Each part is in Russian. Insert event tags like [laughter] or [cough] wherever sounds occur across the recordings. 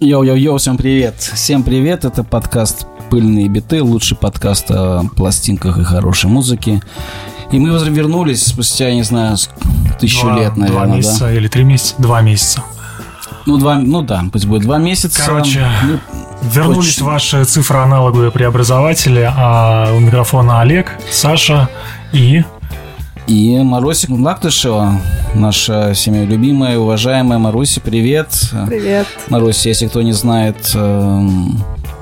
Yo-yo-yo, всем привет. Всем привет, это подкаст «Пыльные биты», лучший подкаст о пластинках и хорошей музыке. И мы вернулись спустя, я не знаю, тысячу два, лет, наверное, Два месяца да? или три месяца? Два месяца. Ну, два, ну да, пусть будет два месяца. Короче, ну, вернулись очень... ваши цифроаналоговые преобразователи, а у микрофона Олег, Саша и... И Марусик Лактышева, наша семья любимая, уважаемая Маруся, привет. Привет. Маруся, если кто не знает, э,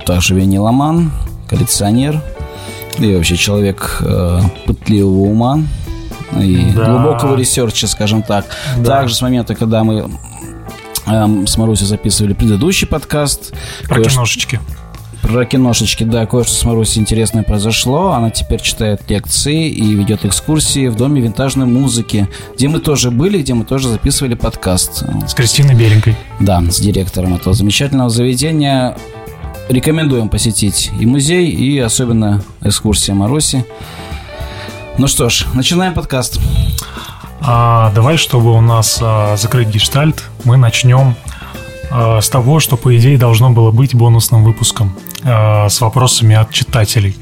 также виниломан, коллекционер и вообще человек э, пытливого ума и Да. глубокого research а, скажем так. Да. Также с момента, когда мы эм, с Марусей записывали предыдущий подкаст. Про киношечки. Про киношечки, да, кое-что с Марусей интересное произошло. Она теперь читает лекции и ведет экскурсии в Доме винтажной музыки, где мы тоже были, где мы тоже записывали подкаст. С Кристиной Беленькой. Да, с директором этого замечательного заведения. Рекомендуем посетить и музей, и особенно экскурсия Маруси. Ну что ж, начинаем подкаст. А, давай, чтобы у нас а, закрыть гештальт, мы начнем а, с того, что, по идее, должно было быть бонусным выпуском с вопросами от читателей.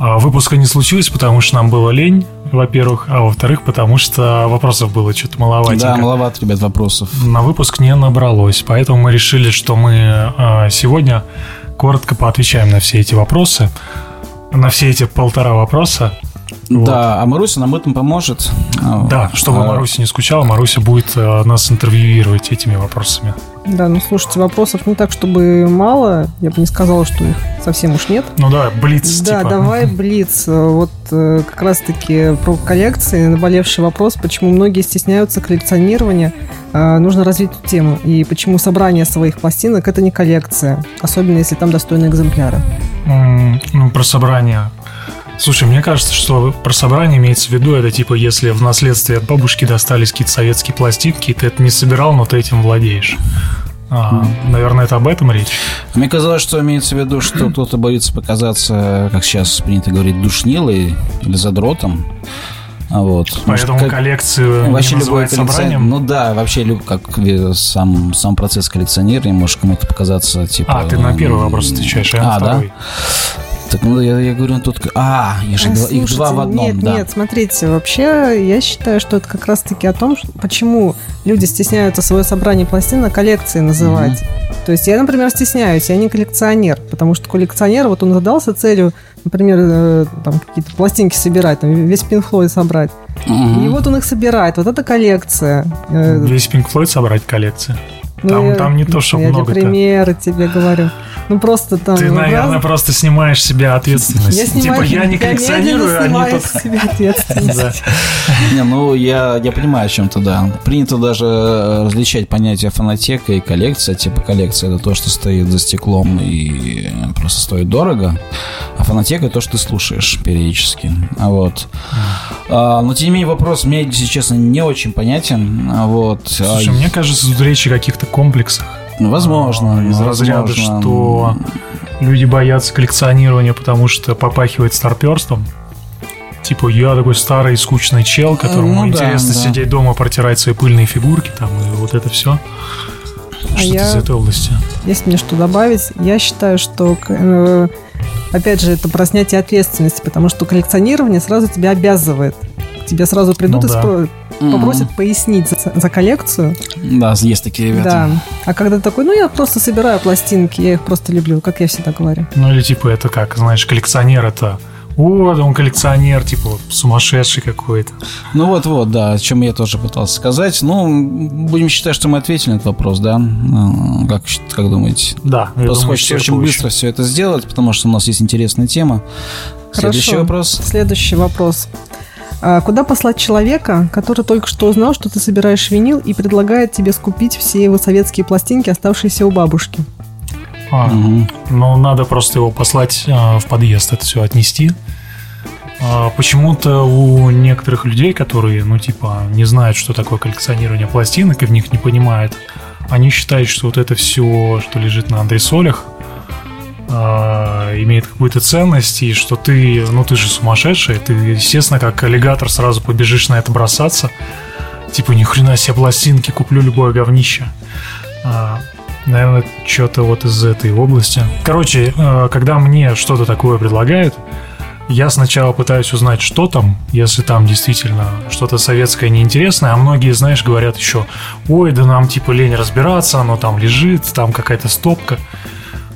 А, выпуска не случилось, потому что нам было лень, во-первых, а во-вторых, потому что вопросов было что-то маловатенько. Да, маловато, ребят, вопросов. на выпуск не набралось, поэтому мы решили, что мы а, сегодня коротко поотвечаем на все эти вопросы, на все эти полтора вопроса. Вот. Да, а Маруся нам в этом поможет. Да, чтобы А, Маруся не скучала, Маруся будет а, нас интервьюировать этими вопросами. Да, ну слушайте, вопросов не так, чтобы мало. Я бы не сказала, что их совсем уж нет. Ну да, блиц, да, типа. давай [laughs] Блиц. Вот э, как раз-таки про коллекции наболевший вопрос, почему многие стесняются коллекционирования. Э, нужно развить эту тему. И почему собрание своих пластинок это не коллекция, особенно если там достойные экземпляры. Ну, про собрание. Слушай, мне кажется, что про собрание имеется в виду, это типа, если в наследстве от бабушки достались какие-то советские пластинки, и ты это не собирал, но ты этим владеешь. А, наверное, это об этом речь. Мне казалось, что имеется в виду, что кто-то боится показаться, как сейчас принято говорить, душнилой или задротом. А Вот. Поэтому как- коллекцию Вообще не любой называют коллекционер, собранием. ну да, вообще люб- как сам сам процесс коллекционирования может кому-то показаться типа. А, ты на первый вопрос отвечаешь, а я на а, да? Так ну я, я говорю, тут а, я же А, говорю, их слушайте, два в одном, Нет, да. нет, смотрите, вообще я считаю, что это как раз-таки о том, что- почему люди стесняются свое собрание пластинок коллекцией называть. То есть я, например, стесняюсь, я не коллекционер, потому что коллекционер, вот он задался целью, например, э, там какие-то пластинки собирать, там, весь Pink Floyd собрать. Мгм. И вот он их собирает, вот это коллекция. Э, Весь Pink Floyd собрать коллекцию. Ну, там- я- там не то, чтоб Я тебе много-то. примеры тебе говорю. Ну просто там... Ты, ну, наверное, раз- просто снимаешь с себя ответственность. Я типа, снимаю, я не коллекционирую, они снимаю тут... [laughs] себя ответственность. Не, ну я, я понимаю о чем-то, да. Принято даже э, различать понятие фонотека и коллекция. Типа коллекция это то, что стоит за стеклом и просто стоит дорого. А фонотека это то, что ты слушаешь периодически. А вот. А, но тем не менее вопрос мне, если честно, не очень понятен. А вот. А, Слушай, мне кажется, тут речь о каких-то комплексах. ну, возможно. А, Из ну, разряда, возможно. что люди боятся коллекционирования, потому что попахивает старперством. Типа, я такой старый скучный чел, которому Ну да, интересно да. сидеть дома, протирать свои пыльные фигурки там, и вот это все. А Что-то я- из этой области. Если мне что добавить, я считаю, что, э, опять же, это про снятие ответственности, потому что коллекционирование сразу тебя обязывает. К тебе сразу придут Ну и да. спро- Мгм. попросят пояснить за, за коллекцию. Да, есть такие ребята. Да. А когда ты такой, ну я просто собираю пластинки, я их просто люблю, как я всегда говорю. Ну или типа это как, знаешь, коллекционер это... Вот, он коллекционер, типа, сумасшедший какой-то. Ну вот-вот, да, о чем я тоже пытался сказать. Ну, будем считать, что мы ответили на этот вопрос, да? Ну, Как, как думаете? Да, я Просто думаю, хочется очень быстро все это сделать, потому что у нас есть интересная тема. Следующий Хорошо. вопрос. Следующий вопрос. А куда послать человека, который только что узнал, что ты собираешь винил и предлагает тебе скупить все его советские пластинки, оставшиеся у бабушки? А, Мгм. Ну, надо просто его послать а, в подъезд, это все отнести. А, почему-то у некоторых людей, которые, ну, типа, не знают, что такое коллекционирование пластинок и в них не понимают, они считают, что вот это все, что лежит на андресолях, а, имеет какую-то ценность, и что ты, ну, ты же сумасшедший, ты, естественно, как аллигатор сразу побежишь на это бросаться. Типа, ни хрена себе пластинки, куплю любое говнище. А, Наверное, что-то вот из этой области. Короче, э, когда мне что-то такое предлагают, я сначала пытаюсь узнать, что там, если там действительно что-то советское неинтересное, а многие, знаешь, говорят еще, ой, да нам типа лень разбираться, оно там лежит, там какая-то стопка.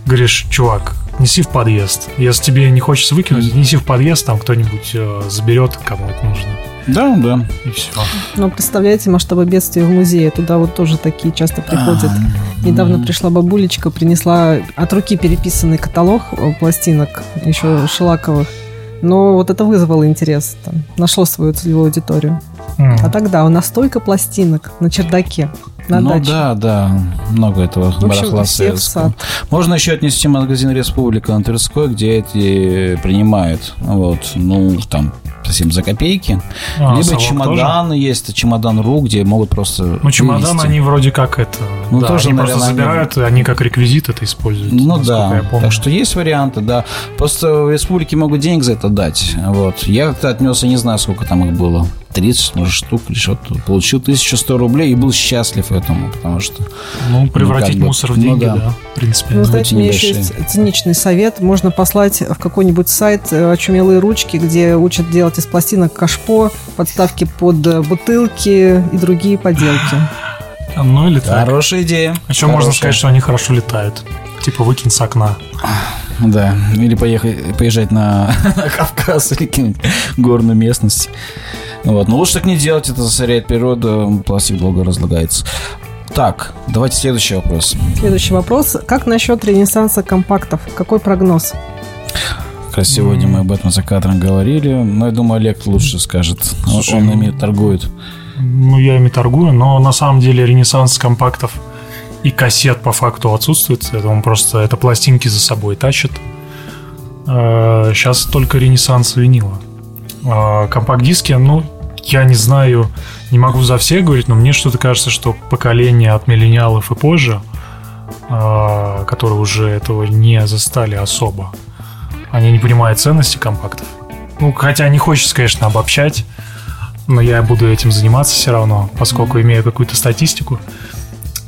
Говоришь, чувак, неси в подъезд. Если тебе не хочется выкинуть, неси в подъезд, там кто-нибудь э, заберет, кому это нужно. Да, да. И все. Но представляете масштабы бедствия в музее. Туда вот тоже такие часто приходят. Недавно пришла бабулечка, принесла от руки переписанный каталог э, пластинок, еще шелаковых. Но вот это вызвало интерес. Там, нашло свою целевую аудиторию. М. А тогда у нас столько пластинок на чердаке, на ну даче. да, да, много этого В общем, барахла все в советского. сад. Можно еще отнести магазин Республика на Тверской, где эти принимают, вот, ну, там, совсем за копейки. А, Либо совок чемодан есть, чемодан ру, где могут просто Ну, чемодан вывести. они вроде как это... Ну, да, тоже, они просто наверное, забирают, и они как реквизит это используют. Ну да, я помню. так что есть варианты, да. Просто в республике могут денег за это дать. Вот. Я как-то отнес, я не знаю, сколько там их было. 30, может, штук или что-то. Получил 1100 рублей и был счастлив этому, потому что... Ну, превратить как бы, мусор в ну деньги, да. да. в принципе. Ну, Хоть знаете, у меня еще есть циничный совет. Можно послать в какой-нибудь сайт э, «Очумелые ручки», где учат делать из пластинок кашпо, подставки под э, бутылки и другие поделки. Ну, или так. Хорошая идея. Еще можно Хорошая. сказать, что они хорошо летают. Типа выкинь с окна. Да, или поехать, поезжать на, на [laughs] Кавказ или какие-нибудь горную местность. Вот. Но лучше так не делать, это засоряет природу, пластик долго разлагается. Так, давайте следующий вопрос. Следующий вопрос. Как насчет ренессанса компактов? Какой прогноз? Как раз сегодня мы об этом за кадром говорили, но я думаю, Олег лучше скажет. Он- Слушай, Он ну- ими торгует. Ну, я ими торгую, но на самом деле ренессанс компактов и кассет по факту отсутствует. Это он просто это пластинки за собой тащит. Сейчас только ренессанс винила. Э, Компакт-диски, ну, я не знаю, не могу за всех говорить, но мне что-то кажется, что поколение от миллениалов и позже, э, которые уже этого не застали особо, они не понимают ценности компактов. Ну, хотя не хочется, конечно, обобщать, но я буду этим заниматься все равно, поскольку имею какую-то статистику.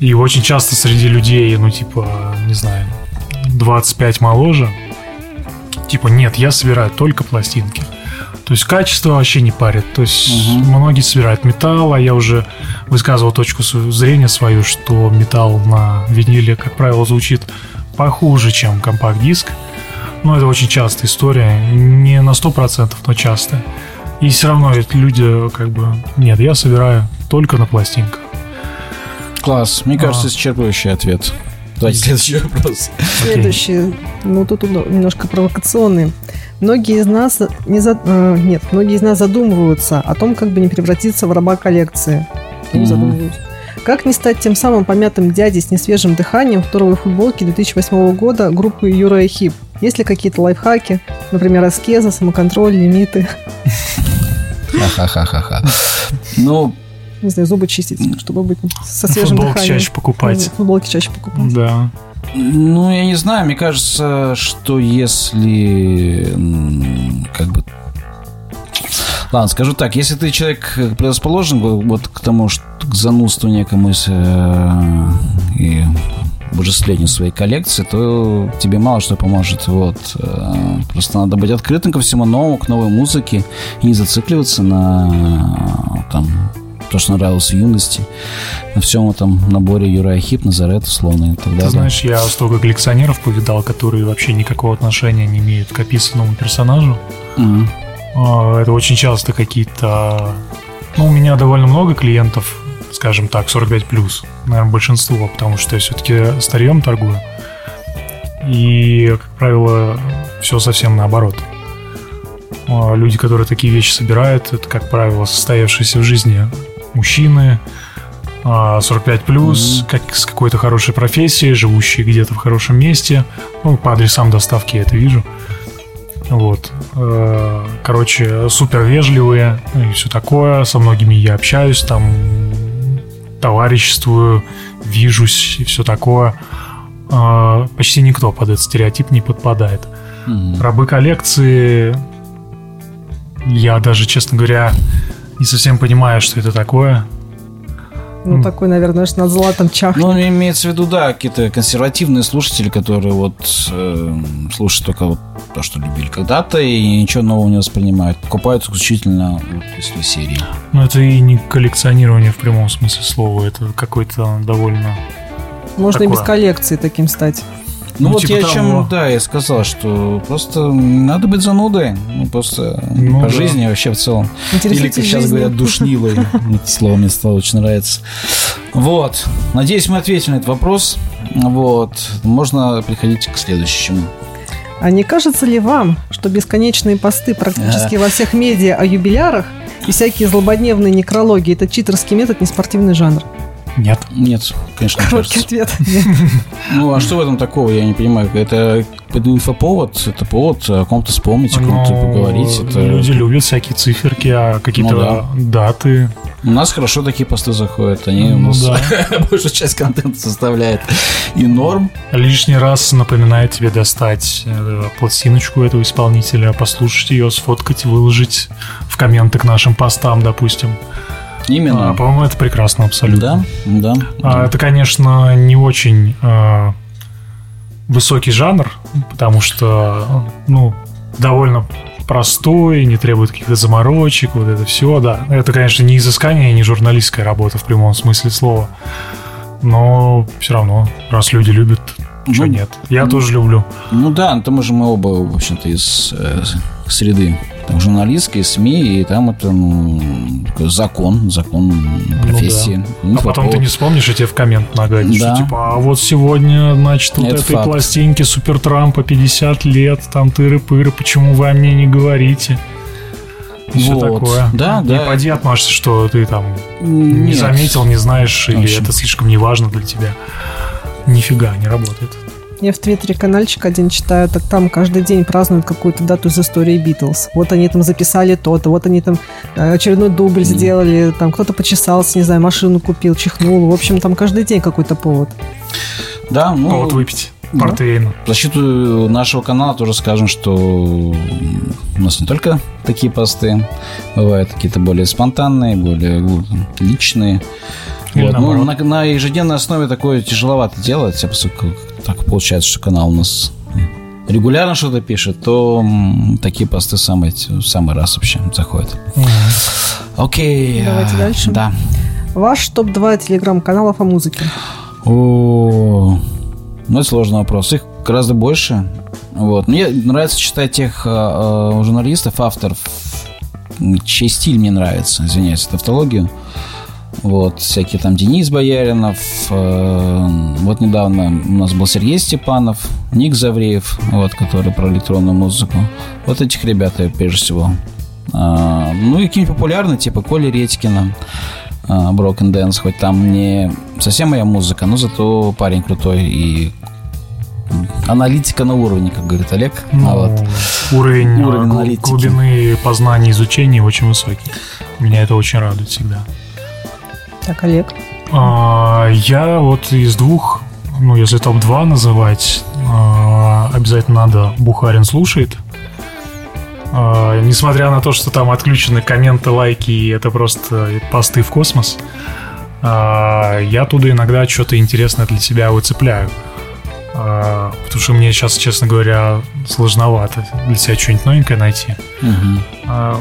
И очень часто среди людей, ну, типа, не знаю, 25 моложе, типа, нет, я собираю только пластинки. То есть качество вообще не парит. То есть Мгм. многие собирают металл, а я уже высказывал точку зрения свою, что металл на виниле, как правило, звучит похуже, чем компакт-диск. Но это очень частая история. Не на 100%, но часто. И все равно эти люди как бы... Нет, я собираю только на пластинках. Класс. Мне кажется, А. исчерпывающий ответ. Давайте следующий вопрос. Следующий, ну тут немножко провокационный. Многие из нас не за... э, нет, многие из нас задумываются о том, как бы не превратиться в раба коллекции. Как не стать тем самым помятым дядей с несвежим дыханием в туровой футболке 2008 года группы Юра и Хип? Есть ли какие-то лайфхаки? Например, аскеза, самоконтроль, лимиты? Ха-ха-ха-ха. Ну, Не знаю, зубы чистить, чтобы быть со свежим Футболки дыханием. чаще покупать. Футболки чаще покупать. Да. Ну, я не знаю, мне кажется, что если как бы Ладно, скажу так, если ты человек предрасположен вот- к тому, что к занудству некому э, и обожествлению своей коллекции, то тебе мало что поможет. Вот. Э, Просто надо быть открытым ко всему новому, к новой музыке и не зацикливаться на там, то, что нравилось в юности, на всем этом наборе Юрая Хип, Назарет, условно, и так далее. Ты знаешь, я столько коллекционеров повидал, которые вообще никакого отношения не имеют к описанному персонажу. А, Это очень часто какие-то... Ну, у меня довольно много клиентов, скажем так, 45 плюс, наверное, большинство, потому что я все-таки старьем торгую. И, как правило, все совсем наоборот. А, Люди, которые такие вещи собирают, это, как правило, состоявшиеся в жизни мужчины, а, 45 плюс, как с какой-то хорошей профессией, живущие где-то в хорошем месте. Ну, по адресам доставки я это вижу. Вот. Э, Короче, супер вежливые и все такое. Со многими я общаюсь, там товариществую, вижусь и все такое. Э, Почти никто под этот стереотип не подпадает. Мгм. Рабы коллекции, я даже, честно говоря, не совсем понимаю, что это такое. Ну, такой, наверное, что над златом чахнет. Ну, имеется в виду, да, какие-то консервативные слушатели, которые вот э, слушают только вот то, что любили когда-то, и ничего нового не воспринимают. Покупают исключительно вот, из той серии. Ну, это и не коллекционирование в прямом смысле слова, это какой-то довольно... Можно и такое. без коллекции таким стать. Ну, Ну, вот типа я о того. чем, да, я сказал, что просто надо быть занудой. Ну, просто Ну, по да. жизни вообще в целом. Или, как сейчас говорят, душнилой. [laughs] Это слово мне стало очень нравится. Вот. Надеюсь, мы ответили на этот вопрос. Вот. Можно приходить к следующему. А не кажется ли вам, что бесконечные посты практически во всех медиа о юбилярах и всякие злободневные некрологи – это читерский метод, не спортивный жанр? Нет. Нет, конечно, не Короткий ответ. Нет. [laughs] Ну, а что в этом такого, я не понимаю. Это инфоповод, это повод о ком-то вспомнить, о ком-то Ну, поговорить. Это... Люди любят всякие циферки, а какие-то даты. У нас хорошо такие посты заходят. Они у Ну нас да. [laughs] большую часть контента составляет. И норм. Лишний раз напоминает тебе достать э, пластиночку этого исполнителя, послушать ее, сфоткать, выложить в комменты к нашим постам, допустим. А, Именно. по-моему, это прекрасно абсолютно. Да, да. А, это, конечно, не очень э, высокий жанр, потому что, ну, довольно простой, не требует каких-то заморочек, вот это все, да. Это, конечно, не изыскание, не журналистская работа в прямом смысле слова. Но все равно, раз люди любят, что Ну, нет. Я тоже люблю. Ну да, там же мы оба, в общем-то, из э, среды там, журналистской, СМИ, и там это ну, закон, закон профессии. А потом ты не вспомнишь, и тебе в коммент нагадишь, Да. что типа, а вот сегодня, значит, вот Это этой факт. пластинке Супер Трампа 50 лет, там тыры-пыры, почему вы о мне не говорите? И все Вот. такое. Да, не да. поди отмашься, что ты там не Нет. заметил, не знаешь, или общем. это слишком неважно для тебя. Нифига, не работает. Я в Твиттере каналчик один читаю, так там каждый день празднуют какую-то дату из истории Битлз. Вот они там записали то-то, вот они там э, очередной дубль сделали, там кто-то почесался, не знаю, машину купил, чихнул. В общем, там каждый день какой-то повод. Да, ну, Повод выпить да. портвейна. в защиту нашего канала тоже скажем, что у нас не только такие посты, бывают какие-то более спонтанные, более личные. Вот. Ну, на, на ежедневной основе такое тяжеловато делать, а поскольку так получается, что канал у нас регулярно что-то пишет, то м, такие посты самый, самый раз вообще заходят. Окей. Давайте а, дальше. Да. Ваш топ-2 телеграм-каналов о музыке. О, ну, это сложный вопрос. Их гораздо больше. Вот. Мне нравится читать тех э, э, журналистов, авторов, чей стиль мне нравится. Извиняюсь за тавтологию. Вот, всякие там Денис Бояринов. э, вот недавно у нас был Сергей Степанов, Ник Завреев, вот, который про электронную музыку. Вот этих ребят я прежде всего. А, ну и какие-нибудь популярные, типа Коли Редькина. а, Broken Dance, хоть там не совсем моя музыка, но зато парень крутой и аналитика на уровне, как говорит Олег. Ну, А вот. уровень, Уровень э, гл- аналитики. глубины познания изучения очень высокий. Меня это очень радует всегда. Так, Олег. А, Я вот из двух, ну, если топ-2 называть, а, обязательно надо «Бухарин слушает». А, Несмотря на то, что там отключены комменты, лайки, и это просто посты в космос, а, я оттуда иногда что-то интересное для себя выцепляю. А, Потому что мне сейчас, честно говоря, сложновато для себя что-нибудь новенькое найти. Мгм. А,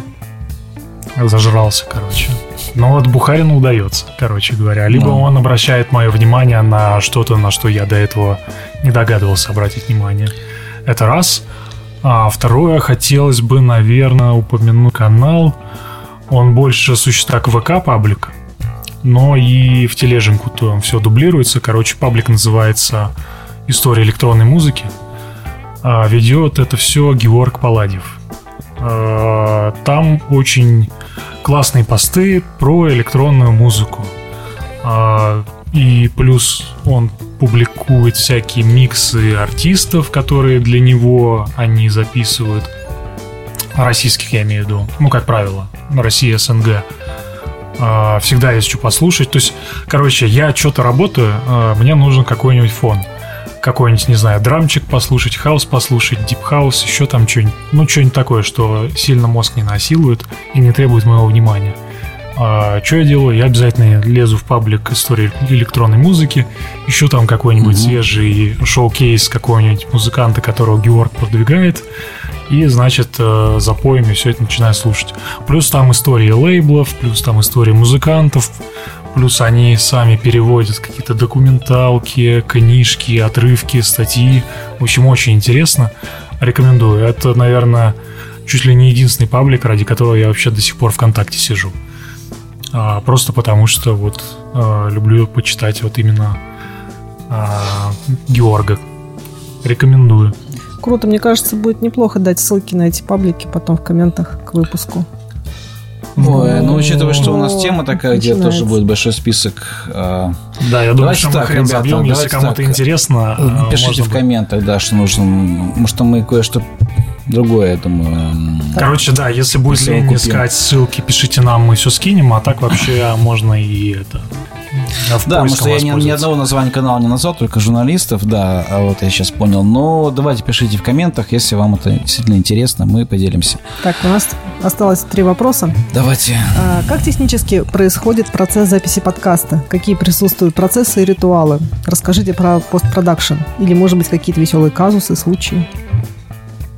Зажрался, короче. Но вот Бухарину удается, короче говоря. Либо Ну. он обращает мое внимание на что-то, на что я до этого не догадывался обратить внимание. Это раз. А второе, хотелось бы, наверное, упомянуть канал. Он больше существует как ВК-паблик, но и в тележеньку то все дублируется. Короче, паблик называется «История электронной музыки». А ведет это все Георг Паладьев. А, Там очень классные посты про электронную музыку. А, И плюс он публикует всякие миксы артистов, которые для него они записывают. Российских я имею в виду. Ну, как правило, Россия, СНГ. А, Всегда есть что послушать. То есть, короче, я что-то работаю, а, мне нужен какой-нибудь фон какой-нибудь, не знаю, драмчик послушать, хаус послушать, дип-хаус, еще там что-нибудь, ну, что-нибудь такое, что сильно мозг не насилует и не требует моего внимания. А, что я делаю? Я обязательно лезу в паблик истории электронной музыки, ищу там какой-нибудь mm-hmm. свежий showcase какого-нибудь музыканта, которого Георг продвигает, и, значит, э, за поями все это начинаю слушать. Плюс там истории лейблов, плюс там истории музыкантов, плюс они сами переводят какие-то документалки, книжки, отрывки, статьи. В общем, очень интересно. Рекомендую. Это, наверное, чуть ли не единственный паблик, ради которого я вообще до сих пор ВКонтакте сижу. А, просто потому что вот а, люблю почитать вот именно а, Георга. Рекомендую. Круто, мне кажется, будет неплохо дать ссылки на эти паблики потом в комментах к выпуску. Ой, ну учитывая, что у нас тема такая, где тоже будет большой список. Э, да, я думаю, что мы так, ребята, забьем, если кому-то интересно. Э, пишите в комментах, да, что нужно. Может, мы кое-что другое, я думаю. Короче, да, если будет лень искать ссылки, пишите нам, мы все скинем, а так вообще можно и это да, потому что я ни, ни одного названия канала не назвал, только журналистов, да, а вот я сейчас понял. Но давайте пишите в комментах, если вам это действительно интересно, мы поделимся. Так, у нас осталось три вопроса. Давайте. А, как технически происходит процесс записи подкаста? Какие присутствуют процессы и ритуалы? Расскажите про постпродакшн. Или, может быть, какие-то веселые казусы, случаи?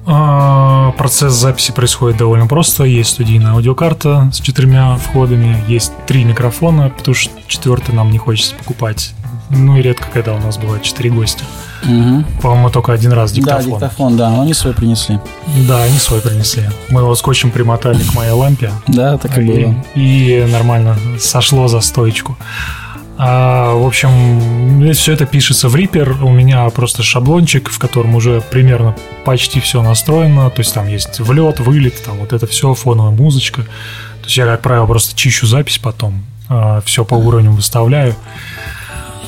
А, процесс записи происходит довольно просто. Есть студийная аудиокарта с четырьмя входами, есть три микрофона, потому что четвертый нам не хочется покупать. Ну и редко, когда у нас было четыре гостя. Угу. По-моему, только один раз диктофон. Да, диктофон, да, но они свой принесли. Да, они свой принесли. Мы его скотчем примотали к моей лампе. Да, так и было. И нормально сошло за стоечку. А, в общем, все это пишется в Reaper. У меня просто шаблончик, в котором уже примерно почти все настроено. То есть там есть влет, вылет, там вот это все, фоновая музычка. То есть я, как правило, просто чищу запись потом. А, все по уровню выставляю.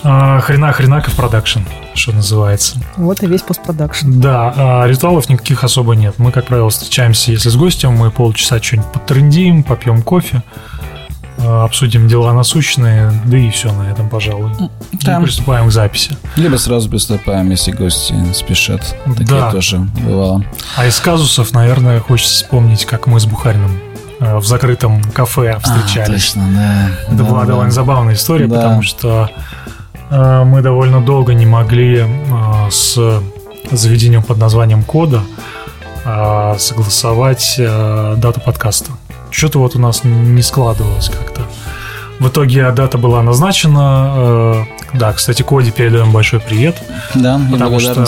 А, хрена хренаков продакшн, что называется. Вот и весь постпродакшн. Да, а ритуалов никаких особо нет. Мы, как правило, встречаемся, если с гостем, мы полчаса что-нибудь потрендим, попьем кофе. Э, обсудим дела насущные, да и все на этом, пожалуй. Да. И приступаем к записи. Либо сразу приступаем, если гости спешат. Такие да. тоже бывало. А из казусов, наверное, хочется вспомнить, как мы с Бухариным э, в закрытом кафе а, встречались. А, точно, да. Это да, была да. довольно забавная история, да. потому что э, мы довольно долго не могли с заведением под названием Кода согласовать дату подкаста что-то вот у нас не складывалось как-то. В итоге дата была назначена. Э, да, кстати, Коди передаем большой привет. Да, потому что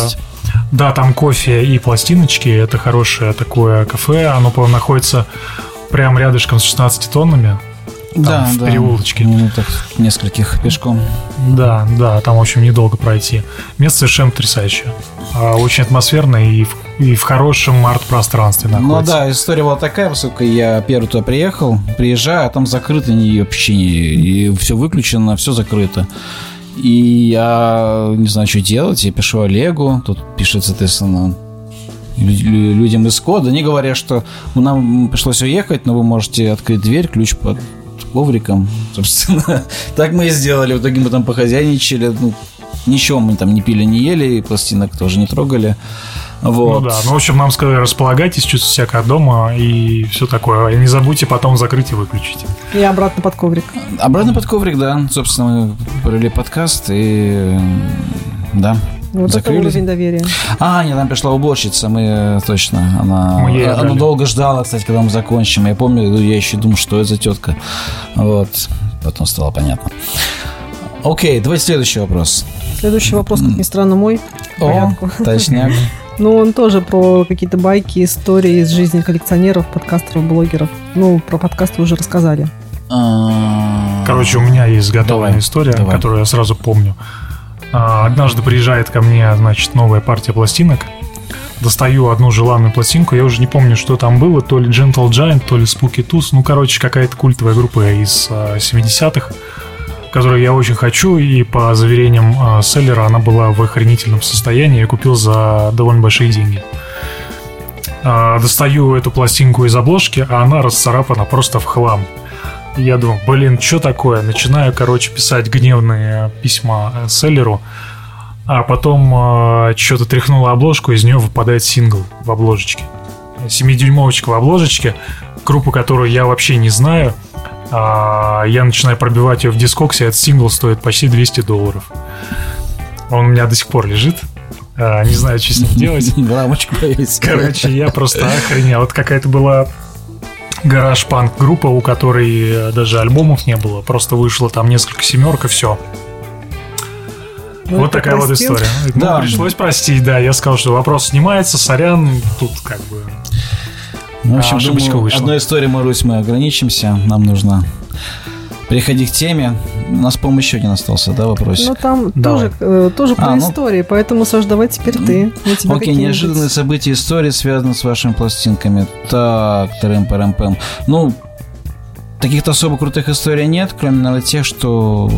да, там кофе и пластиночки. Это хорошее такое кафе. Оно, по-моему, находится прямо рядышком с 16 тоннами. Там, да, в да. переулочке. Минутах нескольких пешком. Да, да, там очень недолго пройти. Место совершенно потрясающее. А, очень атмосферное и в, и в хорошем арт-пространстве ну находится. Ну да, история была такая, поскольку я первый туда приехал, приезжаю, а там закрыто не вообще и все выключено, все закрыто. И я не знаю, что делать, я пишу Олегу, тут пишет, соответственно, людям из кода. Они говорят, что нам пришлось уехать, но вы можете открыть дверь, ключ под ковриком, собственно. [laughs] так мы и сделали. В итоге мы там похозяйничали. Ну, ничего мы там не пили, не ели, и пластинок тоже не трогали. Вот. Ну да, ну в общем нам сказали, располагайтесь, чувствуйте себя как дома и все такое. И не забудьте потом закрыть и выключить. И обратно под коврик. Обратно под коврик, да. Собственно, мы провели подкаст и да, вот Закрыли? это уровень доверия. А, нет, там пришла уборщица, мы э, точно, она, мы она долго ждала, кстати, когда мы закончим. Я помню, ну, я еще думал, что это за тетка. Вот, потом стало понятно. Окей, давайте следующий вопрос. Следующий вопрос, как ни странно, мой. О, точняк. [laughs] Ну, он тоже про какие-то байки, истории из жизни коллекционеров, подкастеров, блогеров. Ну, про подкасты уже рассказали. А, Короче, у меня есть готовая история, которую я сразу помню. А, однажды приезжает ко мне, значит, новая партия пластинок. Достаю одну желанную пластинку. Я уже не помню, что там было. То ли Gentle Giant, то ли Spooky Tooth. Ну, короче, какая-то культовая группа из 70-х, а, которую я очень хочу. И по заверениям а, селлера она была в охренительном состоянии. Я купил за довольно большие деньги. Достаю эту пластинку из обложки, а она расцарапана просто в хлам. Я думаю, блин, что такое? Начинаю, короче, писать гневные письма э, селлеру, а потом э, что-то тряхнула обложку, из нее выпадает сингл в обложечке. 7-дюймовочка в обложечке, группу, которую я вообще не знаю. А, я начинаю пробивать ее в дискоксе, этот сингл стоит почти 200 долларов. Он у меня до сих пор лежит. А, не знаю, что с ним делать. [laughs] Рамочку повесить. Короче, я просто охренел. Вот какая-то была гараж-панк группа, у которой э, даже альбомов не было. Просто вышло там несколько семерок и все. Ну, вот такая вот простил. история. Ну, Да. пришлось простить, да. Я сказал, что вопрос снимается, сорян, тут как бы... Ну, в общем, А, ошибочка думаю, вышла. одной историей, Марусь, мы ограничимся. Нам нужно переходить к теме. У нас, по-моему, еще один остался, да, вопросик? Ну, там Давай. тоже, э, тоже про А, ну- истории, поэтому, Саш, давай теперь ты. Окей, неожиданные события истории связаны с вашими пластинками. Так, трем парам пэм Ну, таких-то особо крутых историй нет, кроме, наверное, тех, что...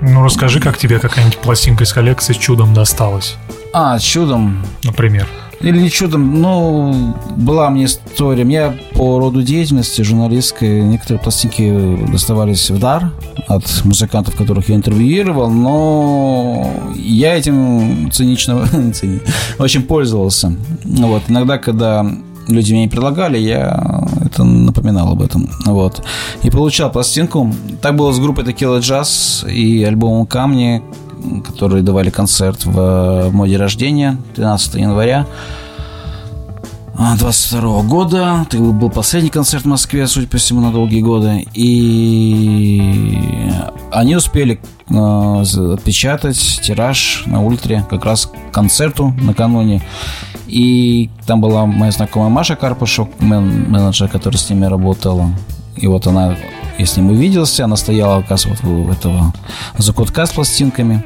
Ну, расскажи, как тебе какая-нибудь пластинка из коллекции чудом досталась, А, чудом. например. Или не чудом, ну, была мне история. Мне по роду деятельности журналистской некоторые пластинки доставались в дар от музыкантов, которых я интервьюировал, но я этим цинично [laughs] цини- очень пользовался. Вот. Иногда, когда люди мне предлагали, я это напоминал об этом. Вот. И получал пластинку. Так было с группой Tequila Jazz и альбомом «Камни», которые давали концерт в, в мой день рождения, 13 января. 22 года. Это был последний концерт в Москве, судя по всему, на долгие годы. И они успели э, отпечатать тираж на ультре как раз к концерту накануне. И там была моя знакомая Маша Карпушок, мен- менеджер, который с ними работала. И вот она, я с ним увиделся, она стояла, оказывается, вот у этого закутка с пластинками.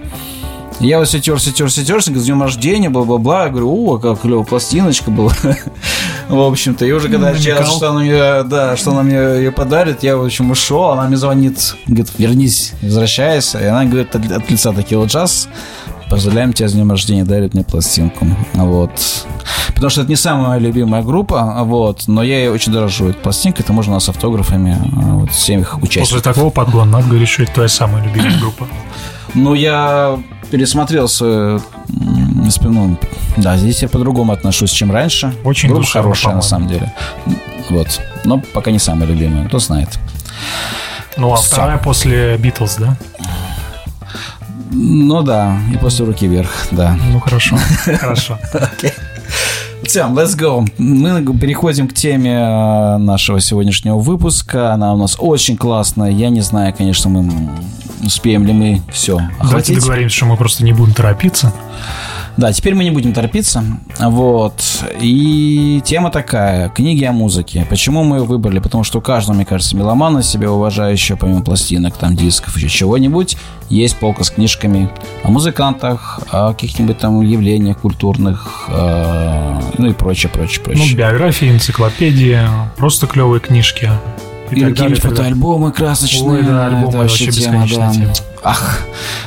Я вот все терся, терся, терся, с днем рождения, бла-бла-бла. Я говорю, о, как клевая пластиночка была. [laughs] В общем-то, и уже когда Намекал. час, что она мне, да, что она мне ее подарит, я, в общем, ушел, она мне звонит, говорит, вернись, возвращайся. И она говорит от, от лица такие джаз, поздравляем тебя с днем рождения, дарит мне пластинку. Вот. Потому что это не самая моя любимая группа, вот, но я ей очень дорожу. Этой пластинкой, это можно с автографами а, вот, всем их После участников. такого подгона надо говорить, что это твоя самая любимая группа. Ну, я пересмотрел свою... м, спи- Ну, да, здесь я по-другому отношусь, чем раньше. Очень Группа душевно, хорошая, на самом деле. Вот. Но пока не самая любимая. Кто знает. Ну, а вторая после Битлз, да? Ну да, и после руки вверх, да. Ну, хорошо, [laughs] хорошо. Все, let's go. Мы переходим к теме э, нашего сегодняшнего выпуска. Она у нас очень классная. Я не знаю, конечно, мы успеем ли мы все Давайте охватить. договоримся, что мы просто не будем торопиться. Да, теперь мы не будем торопиться. Вот. И тема такая. Книги о музыке. Почему мы ее выбрали? Потому что у каждого, мне кажется, меломана себя уважающего, помимо пластинок, там, дисков, еще чего-нибудь, есть полка с книжками о музыкантах, о каких-нибудь там явлениях культурных, э, ну и прочее, прочее, Ну, прочее. биографии, энциклопедии, просто клевые книжки. И и далее. фотоальбомы красочные. Ой, да, альбомы Это вообще бесконечная тема. Ах,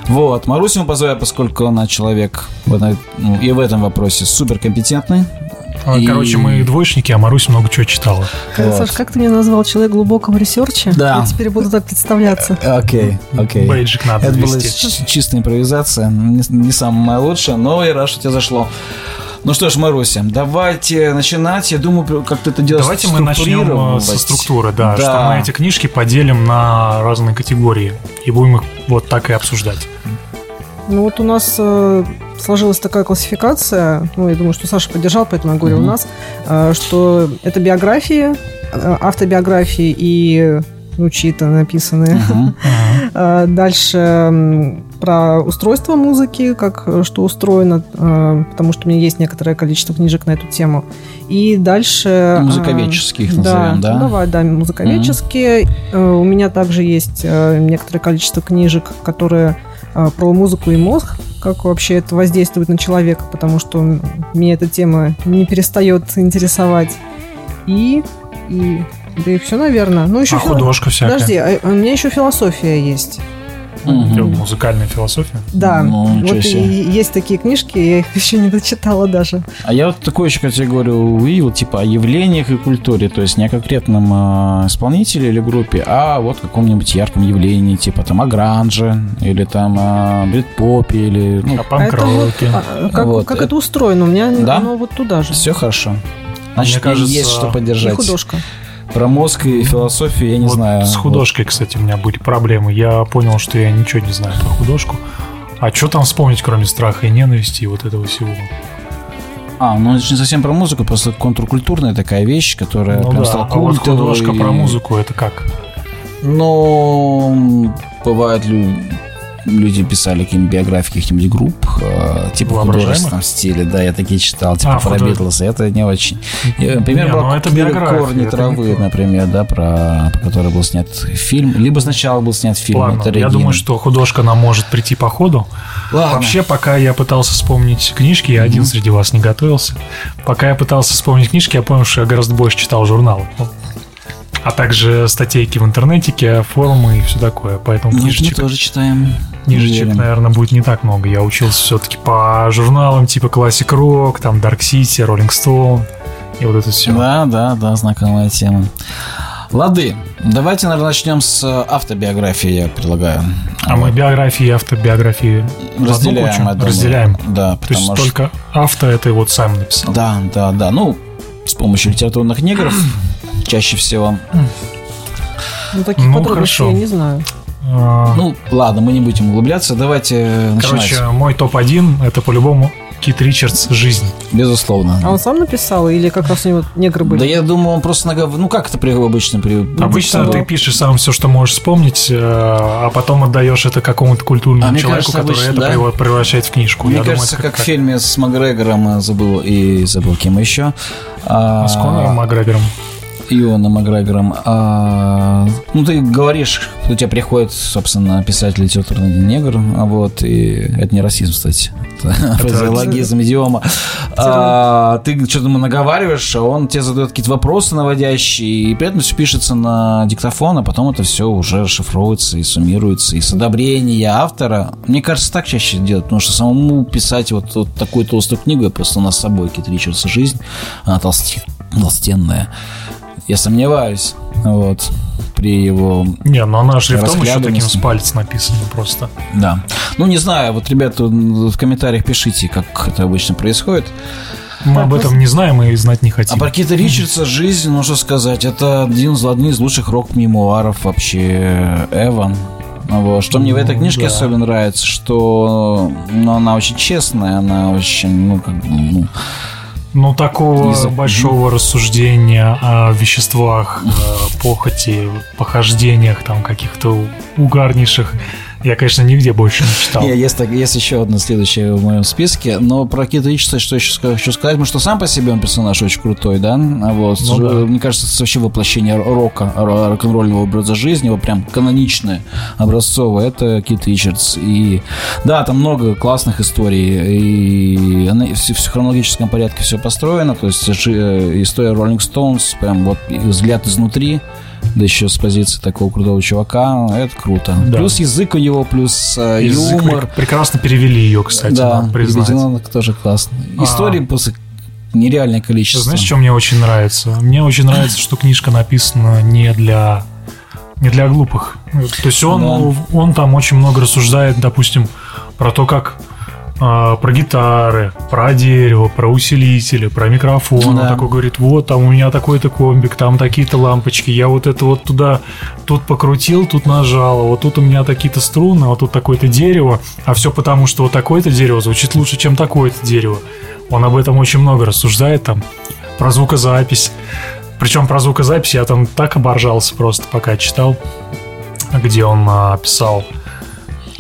вот. Марусю мы позвали, поскольку она человек в этой- ну, и в этом вопросе суперкомпетентный. А, И- Короче, мы двоечники, а Марусь много чего читала. Как- Вот. Саш, как ты меня назвал? Человек глубокого research а? Да. Я теперь буду так представляться. Окей, окей. Бейджик надо Это была чистая импровизация, не, не самая моя лучшая, но я рад, что тебе зашло. Ну что ж, Маруся, давайте начинать. Я думаю, как ты это делаешь Давайте мы начнем э, со структуры, да, Да. что мы эти книжки поделим на разные категории и будем их вот так и обсуждать. Ну вот у нас э, сложилась такая классификация, ну я думаю, что Саша поддержал, поэтому я говорю у Мгм. нас, э, что это биографии, э, автобиографии и ну, чьи-то написанные. Мгм. [laughs] Э, Дальше про устройство музыки, как э, что устроено, э, потому что у меня есть некоторое количество книжек на эту тему. И дальше... э, Музыковедческие их назовем, да? Ну, давай, да, музыковедческие. Э, У меня также есть некоторое количество книжек, которые про музыку и мозг, как вообще это воздействует на человека, потому что меня эта тема не перестает интересовать. И, и да и все, наверное. Ну, еще А художка всякая. Подожди, а- а у меня еще философия есть. Мгм. Музыкальная философия. Да, Ну, вот и- есть такие книжки, я их [laughs] еще не дочитала даже. А я вот такую еще категорию увидел, типа о явлениях и культуре, то есть не о конкретном э, исполнителе или группе, а вот каком-нибудь ярком явлении, типа там о гранже, или там о брит-попе, или... Ну, А А панк-роке. а, как, Вот. как это устроено? У меня Да? оно вот туда же. все хорошо. Значит, Мне кажется, есть что И поддержать. художка. Про мозг и философию я не Вот знаю. С художкой, кстати, у меня были проблемы. Я понял, что я ничего не знаю про художку. А что там вспомнить, кроме страха и ненависти и вот этого всего? А, ну это же не совсем про музыку, просто контркультурная такая вещь, которая Ну прям да, стала а вот культовой. художка про музыку это как? Ну, бывают лю- люди писали какие-нибудь биографии каких-нибудь групп, э, типа в художественном стиле, да, я такие читал, типа А, про худож- Битлз, это не очень. Например, Не, про ну это книга биография, «Корни это травы», не например, да, про, по которой был снят фильм, либо сначала был снят фильм, Ладно, это я думаю, что художка нам может прийти по ходу. Ладно. Вообще, пока я пытался вспомнить книжки, я один среди вас не готовился. Пока я пытался вспомнить книжки, я понял, что я гораздо больше читал журналы. Ну, А также статейки в интернете, форумы и все такое. Поэтому мы книжечек, тоже читаем. книжечек, Уверен. наверное, будет не так много. Я учился все-таки по журналам типа Classic Rock, там Dark City, Rolling Stone и вот это все. Да, да, да, знакомая тема. Лады, давайте, наверное, начнем с э, автобиографии, я предлагаю. А мы биографии и автобиографии разделяем, я думаю. разделяем. Да, То есть что... только авто это вот сам написал. Да, да, да. Ну, с помощью литературных негров чаще всего. Ну, таких Ну, подробностей хорошо. я не знаю. А, Ну, ладно, мы не будем углубляться. Давайте Короче, начинать. мой топ-1 это по-любому Кит Ричардс «Жизнь». Безусловно. А он сам написал или как раз у него негры были? Да я думаю, он просто нагов... Ну, как это при... обычно при... Обычно ты пишешь сам все, что можешь вспомнить, э, а потом отдаешь это какому-то культурному А человеку, кажется, который обычно, это да. прев- превращает в книжку. Мне Я думаю, кажется, это как в так. фильме с Макгрегором э, забыл и забыл кем еще. А, А с Конором Макгрегором. Ионом Макгрегором. А, ну, ты говоришь, у тебя приходит, собственно, писатель литературный негр, а вот, и это не расизм, кстати. Это [laughs] фразеологизм, идиома. А, ты что-то наговариваешь, а он тебе задает какие-то вопросы наводящие, и при этом все пишется на диктофон, а потом это все уже расшифровывается и суммируется, и с одобрения автора. Мне кажется, так чаще делать, потому что самому писать вот, вот такую толстую книгу, я просто у нас с собой Кит Ричардса «Жизнь», она толсте- толстенная. Я сомневаюсь, вот, при его Не, ну она шрифтом еще таким с палец написано просто. Да. Ну, не знаю, вот, ребята, в комментариях пишите, как это обычно происходит. Мы Так, об этом не знаем и знать не А хотим. про Кита Ричардса жизнь, ну что сказать, это один из, один из лучших рок-мемуаров вообще Эва. Вот. Что мне в этой Ну, книжке да. особенно нравится, что ну, она очень честная, она очень, ну, как бы, ну, Ну, такого Из-за- большого рассуждения о веществах, э, похоти, похождениях там каких-то угарнейших я, конечно, нигде больше не читал. Не, есть, есть еще одна следующая в моем списке, но про Кита Ричардса что еще хочу сказать, потому что сам по себе он персонаж очень крутой, да, А вот, Ну да. мне кажется, это вообще воплощение рока, ро- рок-н-ролльного образа жизни, его прям каноничное, образцовое, это Кит Ричардс, и да, там много классных историй, и она все в хронологическом порядке все построено, то есть э, история Rolling Stones, прям вот взгляд изнутри, да еще с позиции такого крутого чувака, это круто. Да. Плюс язык у него, плюс э, Язык юмор. прек- прекрасно перевели ее, кстати, Да, надо признать. переведено тоже классно. А. Истории просто нереальное количество. Знаешь, что мне очень нравится? Мне очень нравится, что книжка написана не для не для глупых. То есть он, он там очень много рассуждает, допустим, про то, как а, про гитары, про дерево, про усилители, про микрофон. Он Да. такой говорит, вот там у меня такой-то комбик, там такие-то лампочки, я вот это вот туда, тут покрутил, тут нажал, а вот тут у меня такие-то струны, а вот тут такое-то дерево, а все потому, что вот такое-то дерево звучит лучше, чем такое-то дерево. Он об этом очень много рассуждает там, про звукозапись. Причем про звукозапись я там так оборжался просто, пока читал, где он а, писал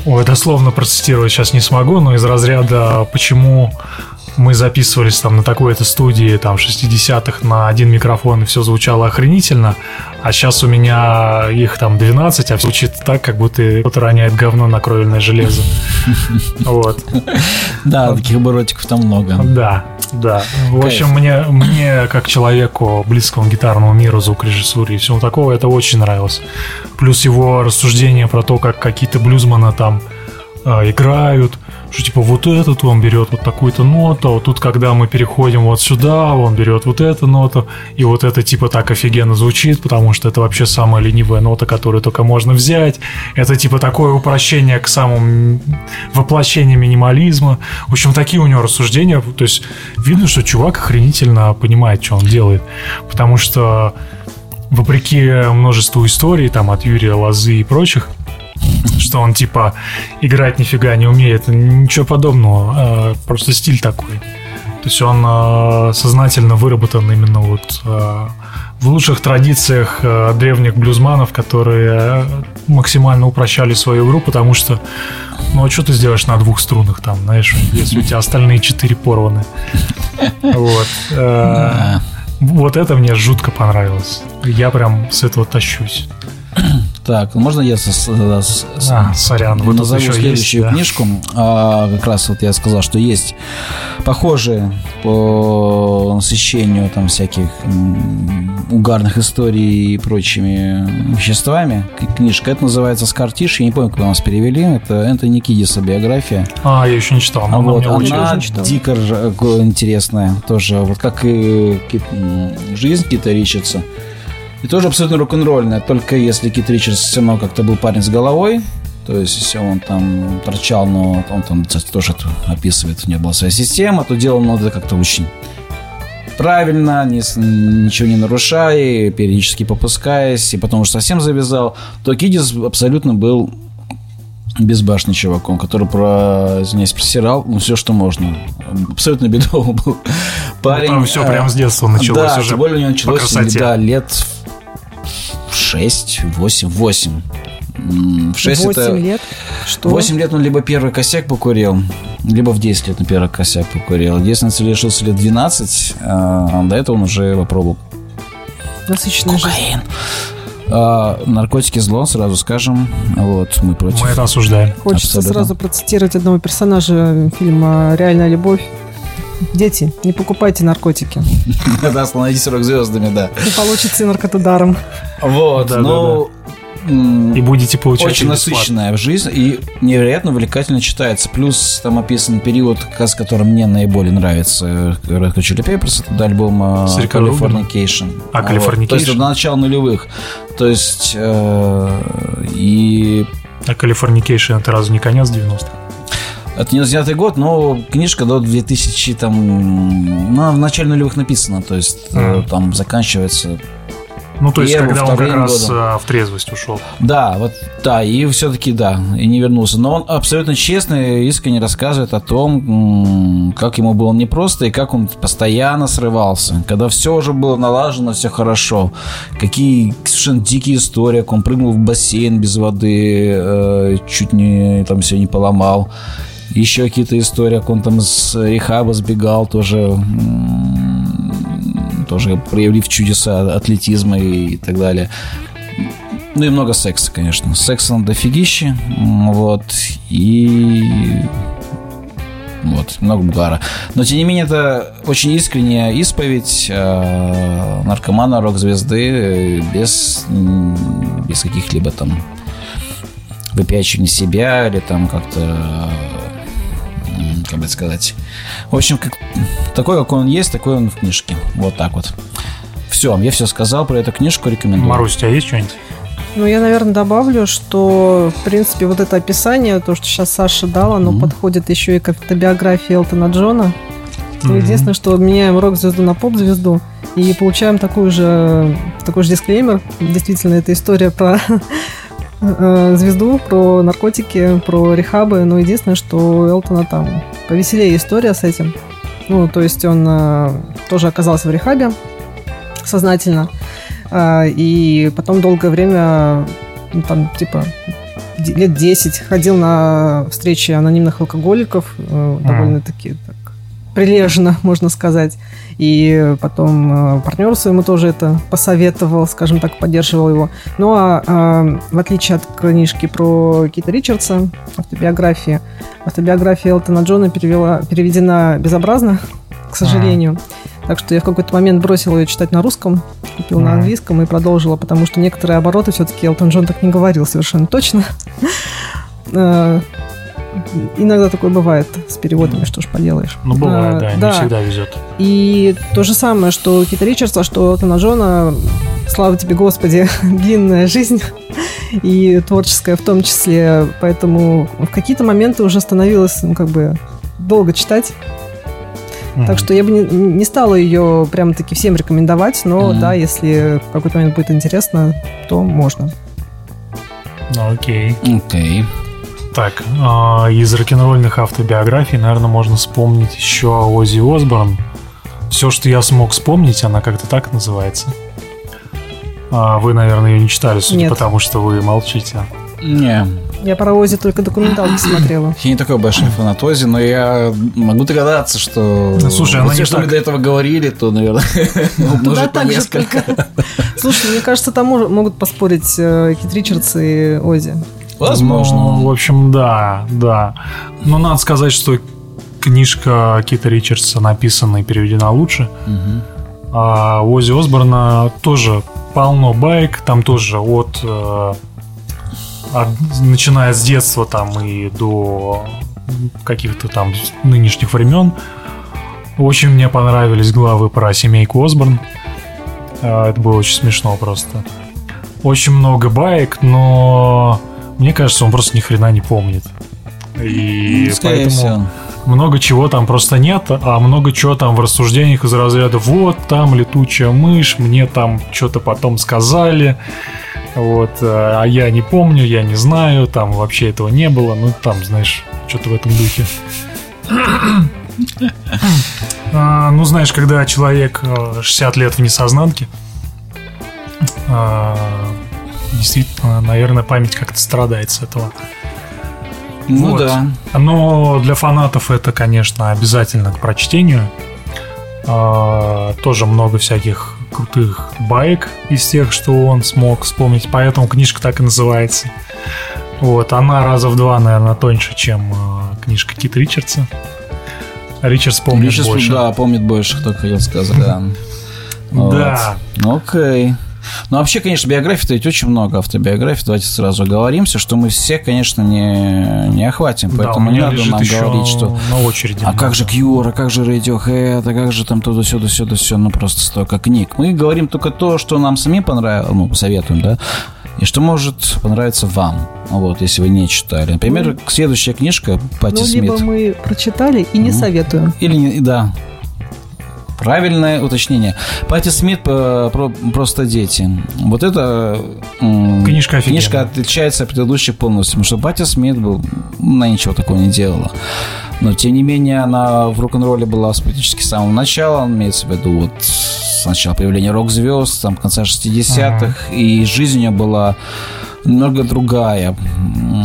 Ой, дословно процитировать сейчас не смогу, но из разряда почему мы записывались там на такой-то студии там 60-х на один микрофон и все звучало охренительно, а сейчас у меня их там 12, а звучит так, как будто кто-то роняет говно на кровельное железо. [laughs] Вот. Да, таких оборотиков там много. Да, да. В общем, мне, мне как человеку, близкому гитарному миру, звукорежиссуре и всему такого, это очень нравилось. Плюс его рассуждения про то, как какие-то блюзманы там а, играют, что типа вот этот он берет вот такую-то ноту, а вот тут, когда мы переходим вот сюда, он берет вот эту ноту, и вот это типа так офигенно звучит, потому что это вообще самая ленивая нота, которую только можно взять. Это типа такое упрощение к самому воплощению минимализма. В общем, такие у него рассуждения. То есть видно, что чувак охренительно понимает, что он делает. Потому что вопреки множеству историй там от Юрия Лозы и прочих, [laughs] что он типа играть нифига не умеет, ничего подобного, э, просто стиль такой. То есть он э, сознательно выработан именно вот э, в лучших традициях древних блюзманов, которые максимально упрощали свою игру, потому что, ну а что ты сделаешь на двух струнах там, знаешь, если у тебя остальные четыре порваны. [laughs] Вот. Вот это мне жутко понравилось. Я прям с этого тащусь. Так, можно я со, с, а, сорян, вот назову следующую есть, да. книжку? А, как раз вот я сказал, что есть похожие по насыщению там всяких угарных историй и прочими веществами. Книжка это называется «Скартиш». Я не помню, как у нас перевели. Это Энтони Кидиса биография. А, я еще не читал. Но вот, она дико интересная тоже. Вот как и жизнь Кита Ричардса. И тоже абсолютно рок-н-ролльная, только если Кит Ричардс все равно как-то был парень с головой, то есть, если он там торчал, но он там, кстати, тоже это описывает, у него была своя система, то делал он это как-то очень правильно, не, ничего не нарушая, периодически попускаясь, и потом уже совсем завязал, то Кидис абсолютно был безбашенный чуваком, который про, извиняюсь, просирал ну, все, что можно. Абсолютно бедовый был [laughs] парень. Ну, там все прямо с детства началось да, уже. тем более у него началось да, лет 6, 8, 8. В 6 8 это... лет? Что? 8 лет он либо первый косяк покурил, либо в 10 лет он первый косяк покурил. Единственное, лишился лет 12, а до этого он уже попробовал. Насыщенная Кокаин. А, наркотики зло, сразу скажем. Вот, мы против. Мы это осуждаем. Хочется Абсолютно. сразу процитировать одного персонажа фильма «Реальная любовь». Дети, не покупайте наркотики. [laughs] Да, становитесь рок-звездами, да. И получите наркотударом. Вот, ну... И будете получать Очень насыщенная жизнь и невероятно увлекательно читается. Плюс там описан период, как раз который мне наиболее нравится. Red Hot Chili Peppers, это альбом э, Californication. А, Californication? То есть, до начала нулевых. То есть, э, и... А Californication это разве не конец 90-х? Это не 99 год, но книжка до 2000, там, ну, в начале нулевых написана, то есть mm. там заканчивается ну, то есть, Первым, когда он как раз годом. Э, в трезвость ушел. Да, вот, да, и все-таки, да, и не вернулся. Но он абсолютно честно и искренне рассказывает о том, как ему было непросто и как он постоянно срывался. Когда все уже было налажено, все хорошо. Какие совершенно дикие истории, как он прыгнул в бассейн без воды, э, чуть не там все не поломал. Еще какие-то истории, как он там с рехаба сбегал, тоже тоже проявив чудеса атлетизма и, так далее. Ну и много секса, конечно. Секса на дофигище. Вот. И вот, много бугара. Но, тем не менее, это очень искренняя исповедь э, наркомана, рок-звезды без, без каких-либо там выпячивания себя или там как-то как бы сказать. В общем, как, такой, как он есть, такой он в книжке. Вот так вот. Все, я все сказал про эту книжку, рекомендую. Марусь, у тебя есть что-нибудь? Ну, я, наверное, добавлю, что, в принципе, вот это описание, то, что сейчас Саша дала, оно mm-hmm. подходит еще и к автобиографии Элтона Джона. Mm-hmm. Единственное, что меняем рок-звезду на поп-звезду и получаем такой же, такой же дисклеймер. Действительно, это история про [laughs] звезду, про наркотики, про рехабы. Но единственное, что у Элтона там повеселее история с этим. Ну, то есть он э, тоже оказался в рехабе сознательно. Э, и потом долгое время, ну, там, типа, лет 10 ходил на встречи анонимных алкоголиков, э, довольно-таки так, прилежно, можно сказать. И потом э, партнеру своему тоже это посоветовал, скажем так, поддерживал его. Ну а э, в отличие от книжки про Кита Ричардса, автобиографии, автобиография Элтона Джона перевела, переведена безобразно, к сожалению. А. Так что я в какой-то момент бросила ее читать на русском, купила на английском и продолжила, потому что некоторые обороты все-таки Элтон Джон так не говорил совершенно точно. [laughs] Иногда такое бывает с переводами, что ж поделаешь. Ну, бывает, а, да, да, не всегда везет. И то же самое, что Кита Ричардса, что Тона Джона, слава тебе, Господи, [laughs] длинная жизнь и творческая в том числе. Поэтому в какие-то моменты уже становилось, ну, как бы, долго читать. Так что я бы не, не стала ее прям таки всем рекомендовать, но Мгм. да, если в какой-то момент будет интересно, то можно. Ну, окей. Окей. Так, а, из рок-н-ролльных автобиографий, наверное, можно вспомнить еще Оззи Осборн. Все, что я смог вспомнить, она как-то так называется. А, вы, наверное, ее не читали, судя Нет. по тому, что вы молчите. Не, Я про Ози только документалки [clears throat] смотрела. я не такой большой фанат Ози, но я могу догадаться, что... Ну, слушай, вот она все, не что так. мы до этого говорили, то, наверное, [laughs] на так же несколько. Слушай, мне кажется, там могут поспорить э, Кит Ричардс и Ози. Ну, Возможно. в общем, да, да. Но надо сказать, что книжка Кита Ричардса написана и переведена лучше. Мгм. А у Оззи Осборна тоже полно байк, там тоже от, э, от- начиная с детства там и до каких-то там нынешних времен. Очень мне понравились главы про семейку Осборн. Э, Это было очень смешно просто. Очень много баек, но мне кажется, он просто ни хрена не помнит. И Ну, поэтому всего. много чего там просто нет, а много чего там в рассуждениях из разряда вот там летучая мышь, мне там что-то потом сказали, вот, э, а я не помню, я не знаю, там вообще этого не было, ну там, знаешь, что-то в этом духе. А, Ну, знаешь, когда человек э, 60 лет в несознанке, а, действительно, наверное, память как-то страдает с этого. Ну Вот. да. Но для фанатов это, конечно, обязательно к прочтению. А, тоже много всяких крутых баек из тех, что он смог вспомнить. Поэтому книжка так и называется. Вот, она раза в два, наверное, тоньше, чем а, книжка Кит Ричардса. Ричардс помнит Сейчас, больше. Да, помнит больше, кто хотел сказать, да. [laughs] Да. Окей. Ну, вообще, конечно, биографий-то ведь очень много автобиографий. Давайте сразу оговоримся, что мы все, конечно, не, не охватим. Да, Поэтому у не надо нам говорить, что на очереди. а как же Кьюр, а как же Radiohead, а как же там туда-сюда, сюда, все, ну просто столько книг. Мы говорим только то, что нам самим понравилось, ну, советуем, да, и что может понравиться вам, вот, если вы не читали. Например, следующая книжка Пати Ну, Смит. либо мы прочитали и не советуем. Или не, да. Правильное уточнение. Пати Смит э, про- просто дети. Вот это Книжка офигенная. книжка отличается от предыдущих полностью, потому что Пати Смит был, она ничего такого не делала. Но тем не менее она в рок-н-ролле была с практически с самого начала, имеется в виду вот с начала появления рок-звезд, там конца 60-х, и жизнь у нее была немного другая.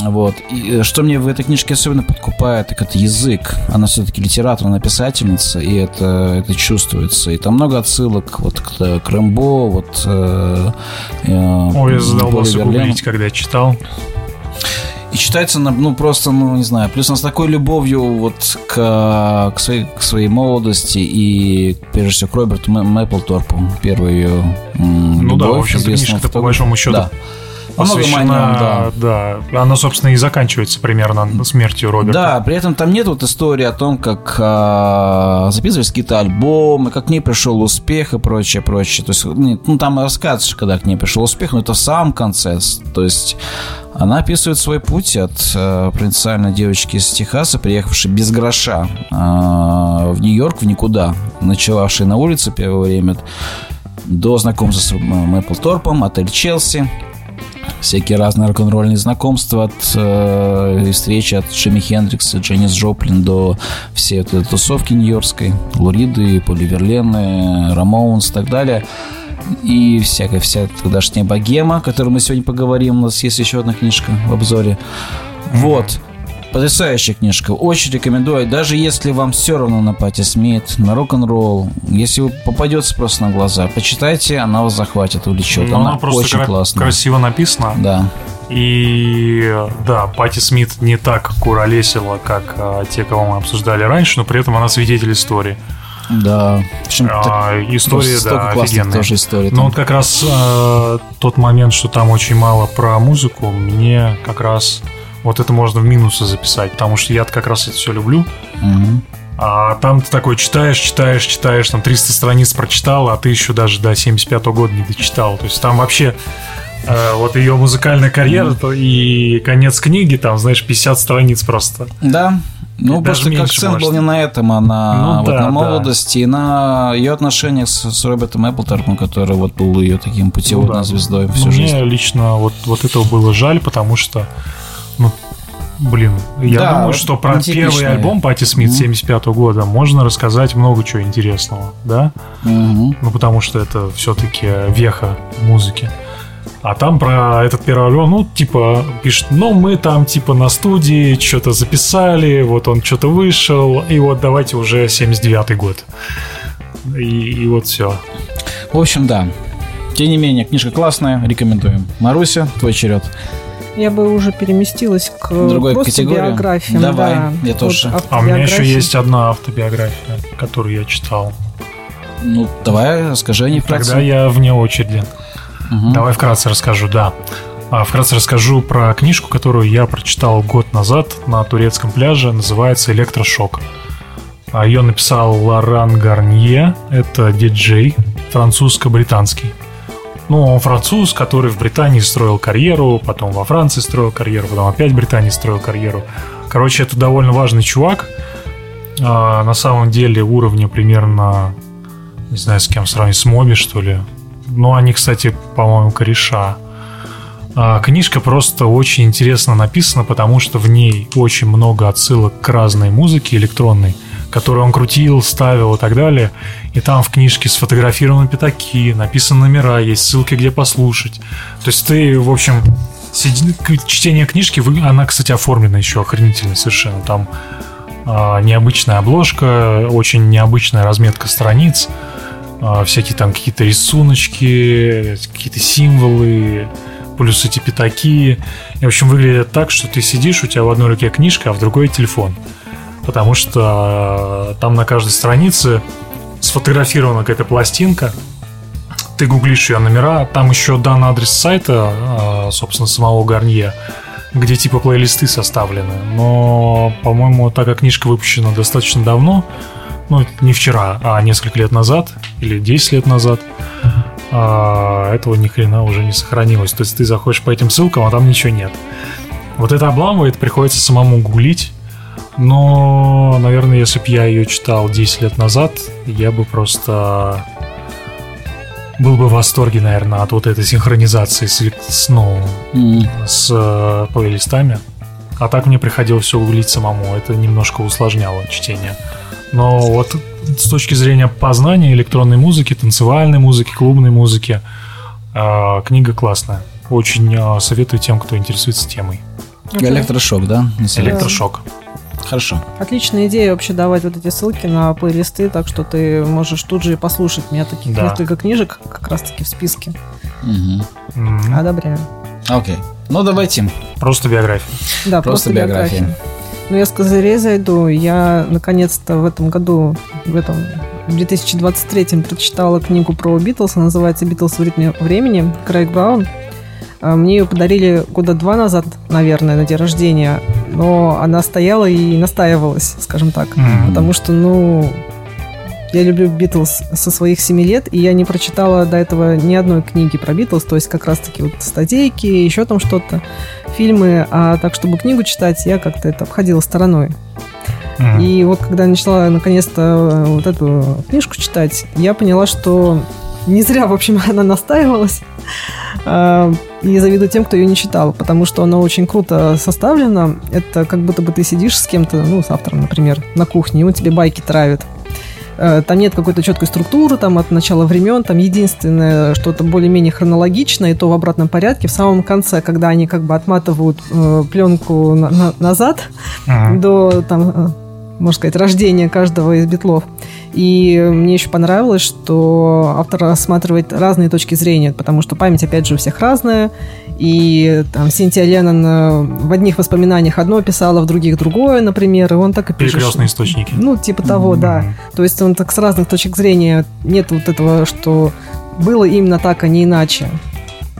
Вот. И э, что мне в этой книжке особенно подкупает, так это язык. Она все-таки литературная писательница, и это, это чувствуется. И там много отсылок вот к, к Рэмбо, вот... э, э, Ой, я задолбался гуглить, когда я читал. И читается, ну, просто, ну, не знаю, плюс он с такой любовью вот к, к, своей, к своей молодости и, прежде всего, к Роберту Мэ- Мэпплторпу, первую ее м, Ну да, в общем-то, книжка-то по большому счету Да. Многом о нем, да. да. Она, собственно, и заканчивается примерно смертью Роберта. Да, при этом там нет вот истории о том, как а, записывались какие-то альбомы, как к ней пришел успех и прочее, прочее. То есть, ну, ну, там рассказываешь, когда к ней пришел успех, но это в самом конце. То есть она описывает свой путь от э, провинциальной девочки из Техаса, приехавшей без гроша э, в Нью-Йорк, в никуда, ночевавшей на улице первое время, до знакомства с Мэпплторпом, отель Челси, всякие разные рок-н-ролльные знакомства от э, встречи от Джимми Хендрикса, Дженнис Джоплин до всей вот этой тусовки нью-йоркской, Луриды, Поли Верлены, Рамоунс и так далее. И всякая вся тогдашняя богема, о которой мы сегодня поговорим. У нас есть еще одна книжка в обзоре. Вот. Потрясающая книжка. Очень рекомендую. Даже если вам все равно на Пати Смит, на рок-н-ролл, если вы попадется просто на глаза, почитайте, она вас захватит, увлечет. Ну, она, она просто очень кра- классная. красиво написана. Да. И да, Пати Смит не так куролесила, как а, те, кого мы обсуждали раньше, но при этом она свидетель истории. Да. Причем А, так- история, столько да, офигенная. тоже историй. Но там. вот как раз а, тот момент, что там очень мало про музыку, мне как раз вот это можно в минусы записать, потому что я как раз это все люблю. Мгм. А там ты такой читаешь, читаешь, читаешь, там 300 страниц прочитал, а ты еще даже до 75 года не дочитал. То есть там вообще э, вот ее музыкальная карьера то и конец книги, там, знаешь, 50 страниц просто. Да. Ну, Даже просто как акцент был не на этом, а на, Ну вот да, на да. молодости и на ее отношениях с, с Робертом Эпплтортом, который вот был ее таким путеводной Ну да. звездой Ну, всю Мне жизнь. лично вот, вот этого было жаль, потому что, ну, блин, я Да, думаю, что про первый альбом Пати Смит Мгм. 75 года можно рассказать много чего интересного, да? Мгм. Ну, потому что это все-таки веха музыки. А там про этот первый альбом, ну, типа, пишет, ну, мы там, типа, на студии что-то записали, вот он что-то вышел, и вот давайте уже 79-й год. И, и вот все. В общем, да. Тем не менее, книжка классная, рекомендуем. Маруся, твой черед. Я бы уже переместилась к Другой просто категории? биографиям. Давай, да. я тоже. А у меня еще есть одна автобиография, которую я читал. Ну, давай, скажи о ней Тогда вкратце. я вне очереди. Мгм. Давай вкратце расскажу, да. А, Вкратце расскажу про книжку, которую я прочитал год назад на турецком пляже. Называется «Электрошок». А, Ее написал Лоран Гарнье. Это диджей французско-британский. Ну, он француз, который в Британии строил карьеру, потом во Франции строил карьеру, потом опять в Британии строил карьеру. Короче, это довольно важный чувак. А, на самом деле уровня примерно, не знаю, с кем сравнить, с Моби, что ли. Ну, они, кстати, по-моему, кореша. А, Книжка просто очень интересно написана, потому что в ней очень много отсылок к разной музыке электронной, которую он крутил, ставил и так далее. И там в книжке сфотографированы пятаки, написаны номера, есть ссылки, где послушать. То есть ты, в общем, чтение книжки, она, кстати, оформлена еще охренительно совершенно. Там а, необычная обложка, очень необычная разметка страниц, а, всякие там какие-то рисуночки, какие-то символы, плюс эти пятаки. И, в общем, выглядит так, что ты сидишь, у тебя в одной руке книжка, а в другой телефон. Потому что э, там на каждой странице сфотографирована какая-то пластинка, ты гуглишь ее номера, там еще дан адрес сайта, э, собственно, самого Гарнье, где типа плейлисты составлены. Но, по-моему, так как книжка выпущена достаточно давно, ну, не вчера, а несколько лет назад, или 10 лет назад, а, этого ни хрена уже не сохранилось. То есть ты заходишь по этим ссылкам, а там ничего нет. Вот это обламывает, приходится самому гуглить. Но, наверное, если бы я ее читал 10 лет назад, я бы просто был бы в восторге, наверное, от вот этой синхронизации с, с, ну, М. с э, плейлистами. А так мне приходилось все гуглить самому. Это немножко усложняло чтение. Но вот с точки зрения познания электронной музыки, танцевальной музыки, клубной музыки, э, книга классная. Очень э, советую тем, кто интересуется темой. Электрошок, да? Электрошок. Хорошо. Отличная идея вообще давать вот эти ссылки на плейлисты, так что ты можешь тут же и послушать. У меня таких Да. несколько книжек как раз-таки в списке. Мгм. М, Одобряю. Окей. Ну, давайте. Просто биография. Да, Просто просто, биография. биография. Ну, я с козырей зайду. Я, наконец-то, в этом году, в этом в 2023 прочитала книгу про Битлз. Она называется «Битлз в ритме времени». Крейг Браун. А, Мне ее подарили года два назад, наверное, на день рождения. Но она стояла и настаивалась, скажем так. Мгм. Потому что, ну, я люблю Битлз со своих семи лет, и я не прочитала до этого ни одной книги про Битлз, то есть как раз-таки вот статейки, еще там что-то, фильмы, а так, чтобы книгу читать, я как-то это обходила стороной. Мгм. И вот когда я начала наконец-то вот эту книжку читать, я поняла, что не зря, в общем, [laughs] она настаивалась. А, И завидую тем, кто ее не читал, потому что она очень круто составлена. Это как будто бы ты сидишь с кем-то, ну, с автором, например, на кухне, и он тебе байки травит. Э, Там нет какой-то четкой структуры, там от начала времен, там единственное что-то более-менее хронологичное, и то в обратном порядке. В самом конце, когда они как бы отматывают э, пленку на- на- назад, Мгм. до, там, э, можно сказать, рождения каждого из битлов. И мне еще понравилось, что автор рассматривает разные точки зрения, потому что память, опять же, у всех разная. И там Синтия Леннон э, в одних воспоминаниях одно писала, в других другое, например, и он так и пишет. Перекрестные источники. Ну, типа того, да. Мгм. То есть он так с разных точек зрения, нет вот этого, что было именно так, а не иначе.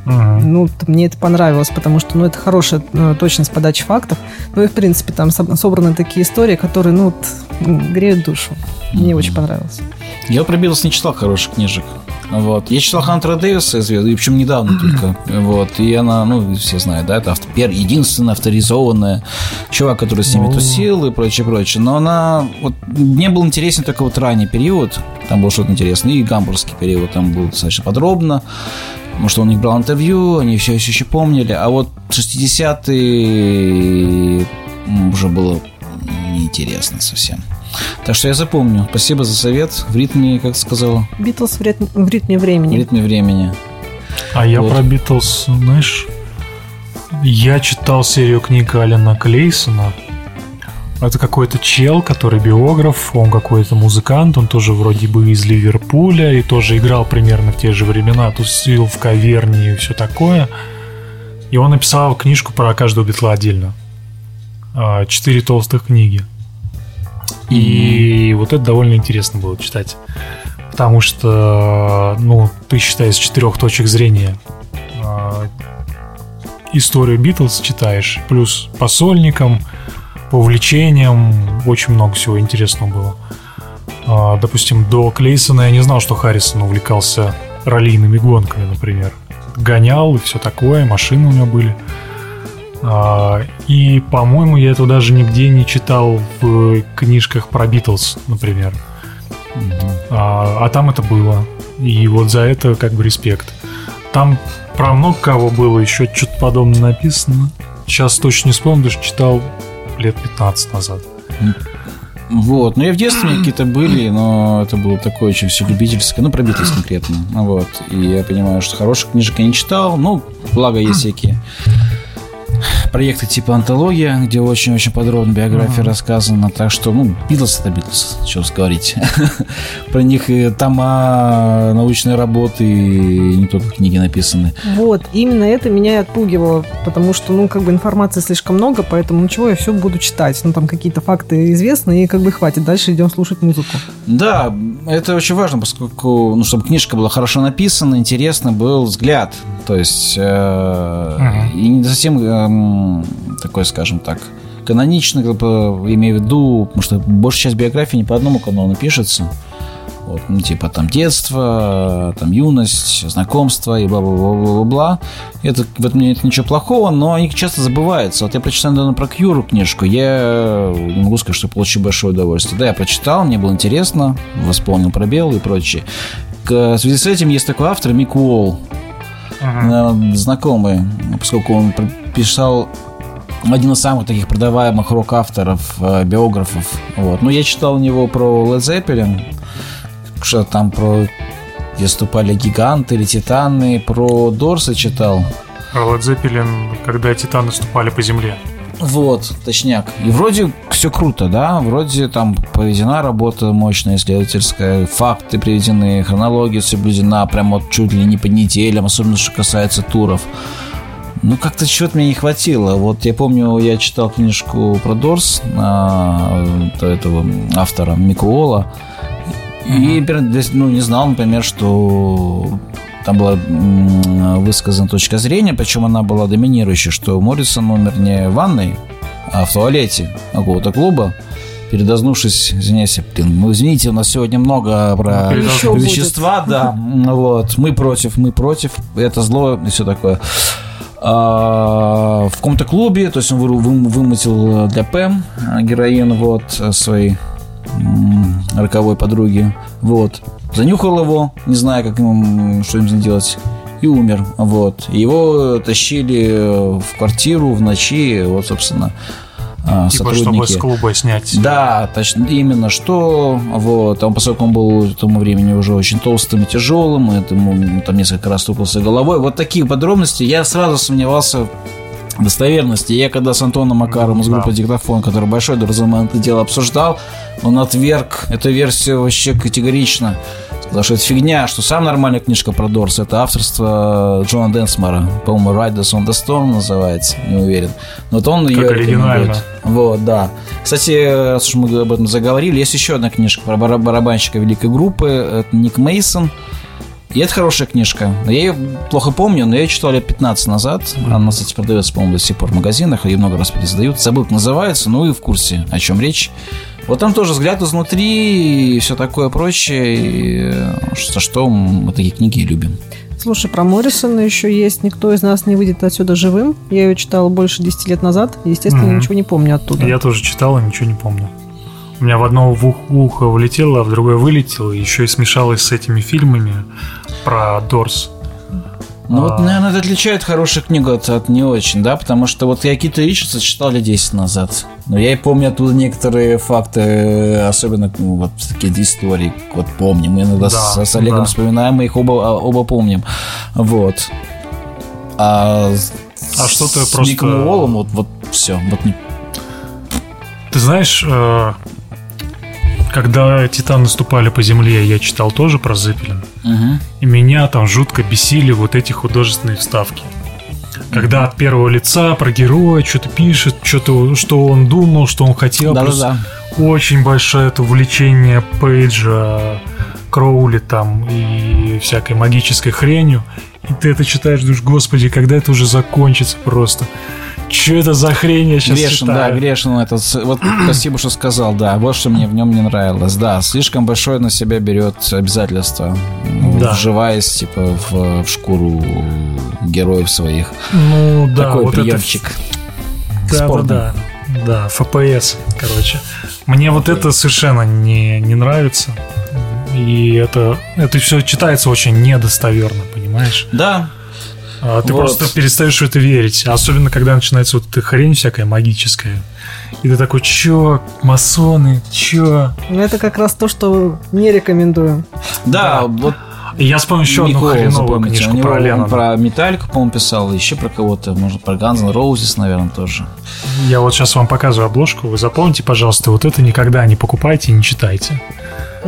Мгм. Ну, мне это понравилось, потому что, ну, это хорошая э, точность подачи фактов. Ну и, в принципе, там соб- собраны такие истории, которые, ну, вот, греют душу. Мне Мгм. очень понравилось. Я про Битлз не читал хороших книжек. Вот. Я читал Хантера Дэвиса, и причем недавно [clears throat] только. Вот. И она, ну, все знают, да, это автор, единственная авторизованная чувак, который с ними тусил и прочее, прочее. Но она, вот, мне был интересен только вот ранний период, там было что-то интересное, и гамбургский период там был достаточно подробно. Потому что он их брал интервью, они все еще помнили. А вот 60-е уже было неинтересно совсем. Так что я запомню. Спасибо за совет. В ритме, как сказала. Битлз в, ритме, в ритме времени. В ритме времени. А я про Битлз, знаешь, я читал серию книг Алина Клейсона. Это какой-то чел, который биограф, он какой-то музыкант, он тоже вроде бы из Ливерпуля и тоже играл примерно в те же времена, тусил в каверне и все такое. И он написал книжку про каждого битла отдельно. А, четыре толстых книги. И mm-hmm. вот это довольно интересно было читать. Потому что, ну, ты считаешь с четырех точек зрения э, историю Битлз читаешь, плюс по сольникам, по увлечениям, очень много всего интересного было. Э, допустим, до Клейсона я не знал, что Харрисон увлекался раллийными гонками, например. Гонял и все такое, машины у него были. А, и, по-моему, я это даже нигде не читал в книжках про Битлз, например. А, а там это было. И вот за это как бы респект. Там про много кого было еще что-то подобное написано. Сейчас точно не вспомню, даже читал лет 15 назад. Вот, ну я в детстве какие-то были, но это было такое очень все любительское, ну, про Битлз конкретно, вот, и я понимаю, что хороших книжек я не читал, ну, благо есть всякие проекты типа антология, где очень-очень подробно биография uh-huh. рассказана. Так что, ну, Битлз это Битлз, что говорить. [laughs] Про них и тома научной работы, и не только книги написаны. Вот, именно это меня и отпугивало, потому что, ну, как бы информации слишком много, поэтому ну чего я все буду читать. Ну, там какие-то факты известны, и как бы хватит. Дальше идем слушать музыку. Да, это очень важно, поскольку, ну, чтобы книжка была хорошо написана, интересно был взгляд. То есть, э, uh-huh. и не совсем э, такой, скажем так, каноничный, имею в виду, потому что большая часть биографии не по одному канону пишется. Вот, ну, типа там детство, там юность, знакомство и бла-бла-бла-бла-бла. Это, в этом нет ничего плохого, но они часто забываются. Вот я прочитал недавно про Кьюру книжку, я не могу сказать, что получил большое удовольствие. Да, я прочитал, мне было интересно, восполнил пробел и прочее. В связи с этим есть такой автор Мик Уолл, uh-huh. знакомый, поскольку он писал один из самых таких продаваемых рок-авторов, э, биографов. Вот. Ну, я читал у него про Led Zeppelin, что там про где выступали гиганты или титаны, про Дорса читал. Про Led Zeppelin, когда титаны ступали по земле. Вот, точняк. И вроде все круто, да? Вроде там проведена работа мощная, исследовательская, факты приведены, хронология соблюдена прям вот чуть ли не по неделям, особенно что касается туров. Ну, как-то чего-то мне не хватило. Вот я помню, я читал книжку про Дорс а, этого автора Микуола. И, ну, не знал, например, что там была высказана точка зрения, причем она была доминирующая, что Моррисон умер не в ванной, а в туалете какого-то клуба передознувшись, извиняюсь, блин, ну извините, у нас сегодня много про ну, вещества, будет. да, [laughs] вот, мы против, мы против, это зло и все такое. А, в каком-то клубе, то есть он вымутил для Пэм героин вот своей роковой подруги, вот, занюхал его, не знаю, как ему, что им делать, и умер, вот. Его тащили в квартиру в ночи, вот, собственно, а, типа, сотрудники. чтобы с клуба снять. Да, точно, именно что. Вот, он, поскольку он был к тому времени уже очень толстым и тяжелым, и ему там несколько раз стукался головой. Вот такие подробности я сразу сомневался достоверности. Я когда с Антоном Макаровым из группы. «Диктофон», который большой доразумно это дело обсуждал, он отверг эту версию вообще категорично. Сказал, что это фигня, что сам нормальная книжка про Дорс, это авторство Джона Денсмора. По-моему, Riders on the Storm называется, не уверен. Но вот он как ее рекомендует. Вот, да. Кстати, раз уж мы об этом заговорили, есть еще одна книжка про барабанщика великой группы. Это Ник Мейсон. И это хорошая книжка. Я ее плохо помню, но я ее читал лет 15 назад. Она, кстати, продается, по-моему, до сих пор в магазинах. Ее много раз пересдают. Забыл, как называется, ну и в курсе, о чем речь. Вот там тоже взгляд изнутри и все такое прочее, и за что мы такие книги и любим. Слушай, про Моррисона еще есть «Никто из нас не выйдет отсюда живым». Я ее читала больше 10 лет назад, естественно, Мгм. ничего не помню оттуда. Я тоже читал и ничего не помню. У меня в одно в ухо влетело, а в другое вылетело, и еще и смешалось с этими фильмами про Дорс. Ну вот, А. наверное, это отличает хорошую книгу от, от не очень, да, потому что вот я Кита Ричардса читал лет 10 назад, но я и помню оттуда некоторые факты, особенно ну, вот такие истории, вот помним, мы иногда Да, с, с Олегом да. вспоминаем, мы их оба, а, оба помним, вот. А, А что-то с просто- Ником Уоллом вот, вот все, вот не- Ты знаешь, э, когда Титан наступали по земле, я читал тоже про Зеппелин. Мгм. И меня там жутко бесили вот эти художественные вставки. Когда от первого лица про героя что-то пишет, что-то, что он думал, что он хотел. Плюс Да-да-да. очень большое это увлечение Пейджа, Кроули там и всякой магической хренью. И ты это читаешь, думаешь, господи, когда это уже закончится просто? Что это за хрень я сейчас Грешен, да, читаю? грешен он этот. Вот спасибо, что сказал, да. Вот что мне в нем не нравилось. Да, слишком большое на себя берет обязательство, Да. вживаясь типа в, в шкуру героев своих. Ну да, Такой вот это приемчик. Да, да, спорный. да. Да, ФПС, короче. Мне вот это совершенно не, не нравится. И это, это все читается очень недостоверно, понимаешь? Да, А Ты Вот. просто перестаешь в это верить. Особенно, когда начинается вот эта хрень всякая магическая. И ты такой, чё, масоны, чё? Но это как раз то, что не рекомендую. да, Да. вот И я вспомнил еще одну хреновую книжку него про он Леннона. про Металлику, по-моему, писал, еще про кого-то, может, про Guns N' Roses, наверное, тоже. Я вот сейчас вам показываю обложку. Вы запомните, пожалуйста, вот это никогда не покупайте и не читайте.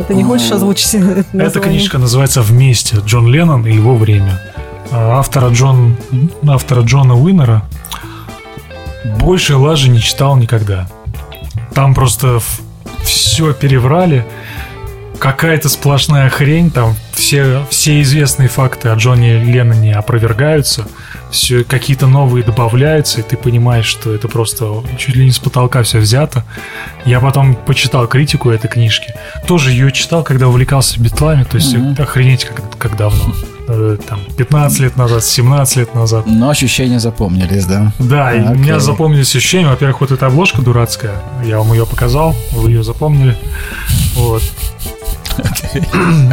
Ты не хочешь озвучить это [laughs] Эта книжка называется «Вместе. Джон Леннон и его время». Автора, Джон, автора Джона Уиннера больше лажи не читал никогда. Там просто все переврали. Какая-то сплошная хрень. Там все, все известные факты о Джоне Ленноне опровергаются. Все, какие-то новые добавляются, и ты понимаешь, что это просто чуть ли не с потолка все взято. Я потом почитал критику этой книжки. Тоже ее читал, когда увлекался битлами, то есть Мгм. охренеть, как, как давно. Э, Там 15 лет назад, 17 лет назад. Но ощущения запомнились, да. Да, и у Окей. меня запомнились ощущения. Во-первых, вот эта обложка дурацкая. Я вам ее показал, вы ее запомнили. Вот.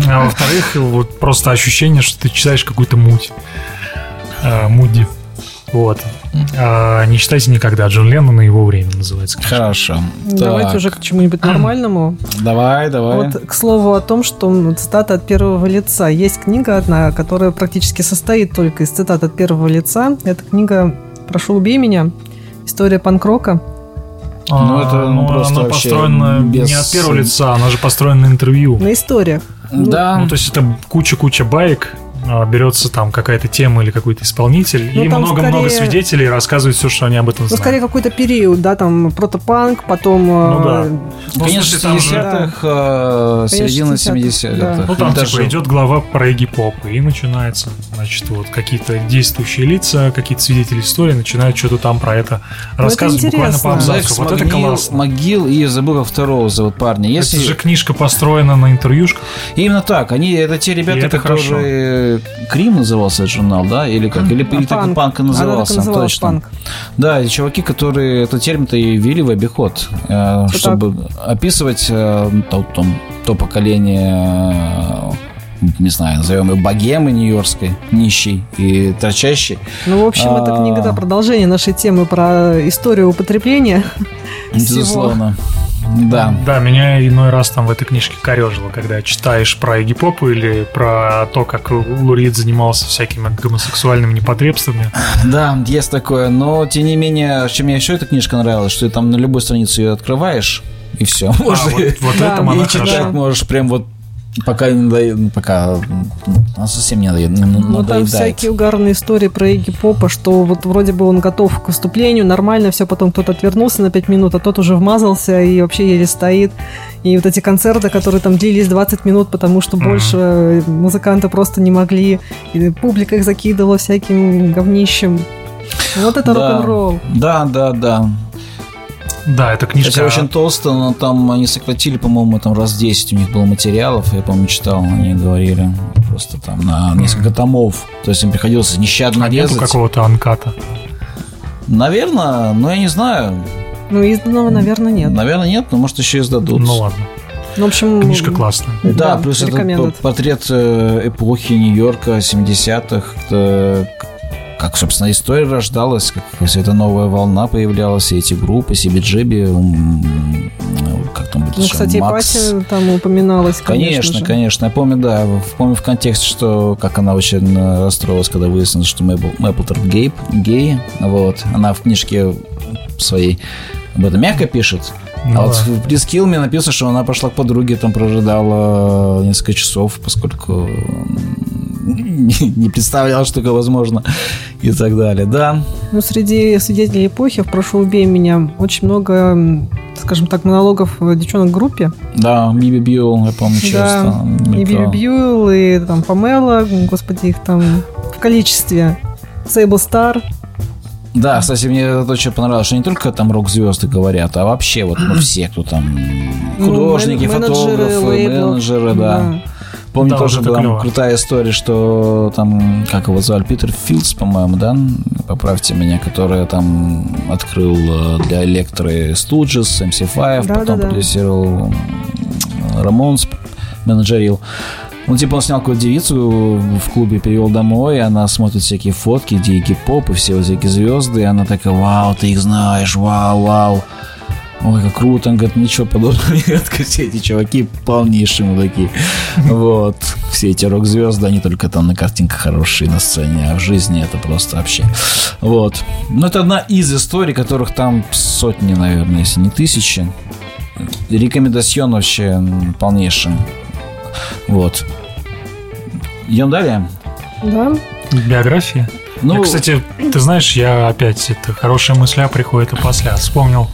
А во-вторых, вот просто ощущение, что ты читаешь какую-то муть. А, Муди. Вот. А, не читайте никогда. Джон Леннон и его время называется. книжка. Хорошо. Давайте Так, уже к чему-нибудь [clears throat] нормальному. Давай, давай. Вот, к слову о том, что м, цитата от первого лица. Есть книга одна, которая практически состоит только из цитат от первого лица. Это книга «Прошу, убей меня». История панк-рока. Ну, это, ну, ну, просто она вообще построена без- не от первого лица, она же построена на интервью. На историях. Да. Ну, то есть это куча-куча баек, а, берется там какая-то тема или какой-то исполнитель, Ну, и много-много скорее- свидетелей рассказывают все, что они об этом Ну, знают. скорее какой-то период, да, там протопанк, потом... Ну, э, да. Ну, Конечно, там же- 70-х, э, середина 60-х, 70-х. да. Ну, там, Даже- типа, идет глава про Игги Попа, и начинается, значит, вот какие-то действующие лица, какие-то свидетели истории начинают что-то там про это рассказывать буквально интересно. по абзацу. Вот это могил, классно. могил и забыл второго зовут парня. Если... Это же книжка построена на интервьюшках. Именно так. Они, это те ребята, И Крим назывался этот журнал, да? Или как? Или, или так и панк и Она так и назывался. называлась, точно. панк. Да, и чуваки, которые этот термин-то и ввели в обиход, э, Что чтобы описывать э, то, там, то поколение, э, не знаю, назовем ее богемы нью-йоркской, нищей и торчащей. Ну, в общем, это А. книга, да, продолжение нашей темы про историю употребления. всего. Да. Да, меня иной раз там в этой книжке корежило, когда читаешь про Игги Попа или про то, как Лурид занимался всякими гомосексуальными непотребствами. Да, есть такое. Но, тем не менее, чем мне еще эта книжка нравилась, что ты там на любой странице ее открываешь, и все. А, вот, вот [laughs] Да, этом и читать хороша. можешь прям вот пока не надоест, ну, пока м, она совсем не надоест, не Ну, там надоедает. всякие угарные истории про Игги Попа, что вот вроде бы он готов к выступлению, нормально все, потом кто-то отвернулся на 5 минут, а тот уже вмазался и вообще еле стоит. И вот эти концерты, которые там длились 20 минут, потому что Мгм. больше музыканты просто не могли, и публика их закидывала всяким говнищем. Вот это Да. рок-н-ролл. Да, да, да. Да, это книжка... Хотя очень толсто, но там они сократили, по-моему, там раз 10 у них было материалов, я, помню, читал, они говорили, просто там на несколько томов. То есть им приходилось нещадно а нету резать. какого-то анката? Наверное, но я не знаю. Ну, изданного, наверное, нет. Наверное, нет, но может еще издадут. Ну ладно. Ну, в общем... Книжка классная. Да, плюс это портрет э, эпохи Нью-Йорка 70-х, э, как, собственно, история рождалась, как вся эта новая волна появлялась, и эти группы, CBGB, м, как там будет Ну, кстати, и Макс. Патя там упоминалась, конечно, Конечно, же. конечно. Я помню, да, помню в контексте, что как она очень э, расстроилась, когда выяснилось, что Мэпл, Мэпплторп гей, гей. Вот. Она в книжке своей об этом мягко пишет. Ну а вот в пресс-килме написано, что она пошла к подруге, там прожидала несколько часов, поскольку [laughs] не представляла, что такое возможно и так далее. Да, Ну, среди свидетелей эпохи в «Прошу, убей меня» очень много, скажем так, монологов девчонок в группе. да, Биби Бьюэлл, я помню, часто. Да, и Это- Биби Бьюэлл, и там Памела, господи, их там в количестве. Сейбл Стар. Да, кстати, мне это очень понравилось, что не только там рок-звезды говорят, а вообще вот ну, [clears throat] все, кто там Ну, художники, мен- менеджеры фотографы, лейблов. менеджеры, да. Помню, Да, тоже была клево. крутая история, что там, как его звали, Питер Филдс, по-моему, да? Поправьте меня, который там открыл э, для Электры Stooges, MC5, Да, потом да, да. продюсировал Рамонс, менеджерил. Ну, типа, он снял какую-то девицу в клубе, перевел домой, и она смотрит всякие фотки, где Поп и все вот всякие звезды, и она такая, вау, ты их знаешь, вау, вау. Ой, как круто. Он говорит, ничего подобного нет. [laughs] Все эти чуваки полнейшие мудаки. Вот. Все эти рок-звезды, они только там на картинках хорошие на сцене, а в жизни это просто вообще. Вот. Ну, это одна из историй, которых там сотни, наверное, если не тысячи. Рекомендацион вообще м, полнейший. Вот. Идем далее. Да. Биография. Ну, Я, кстати, ты знаешь, я опять, это хорошая мысля приходит и после. Вспомнил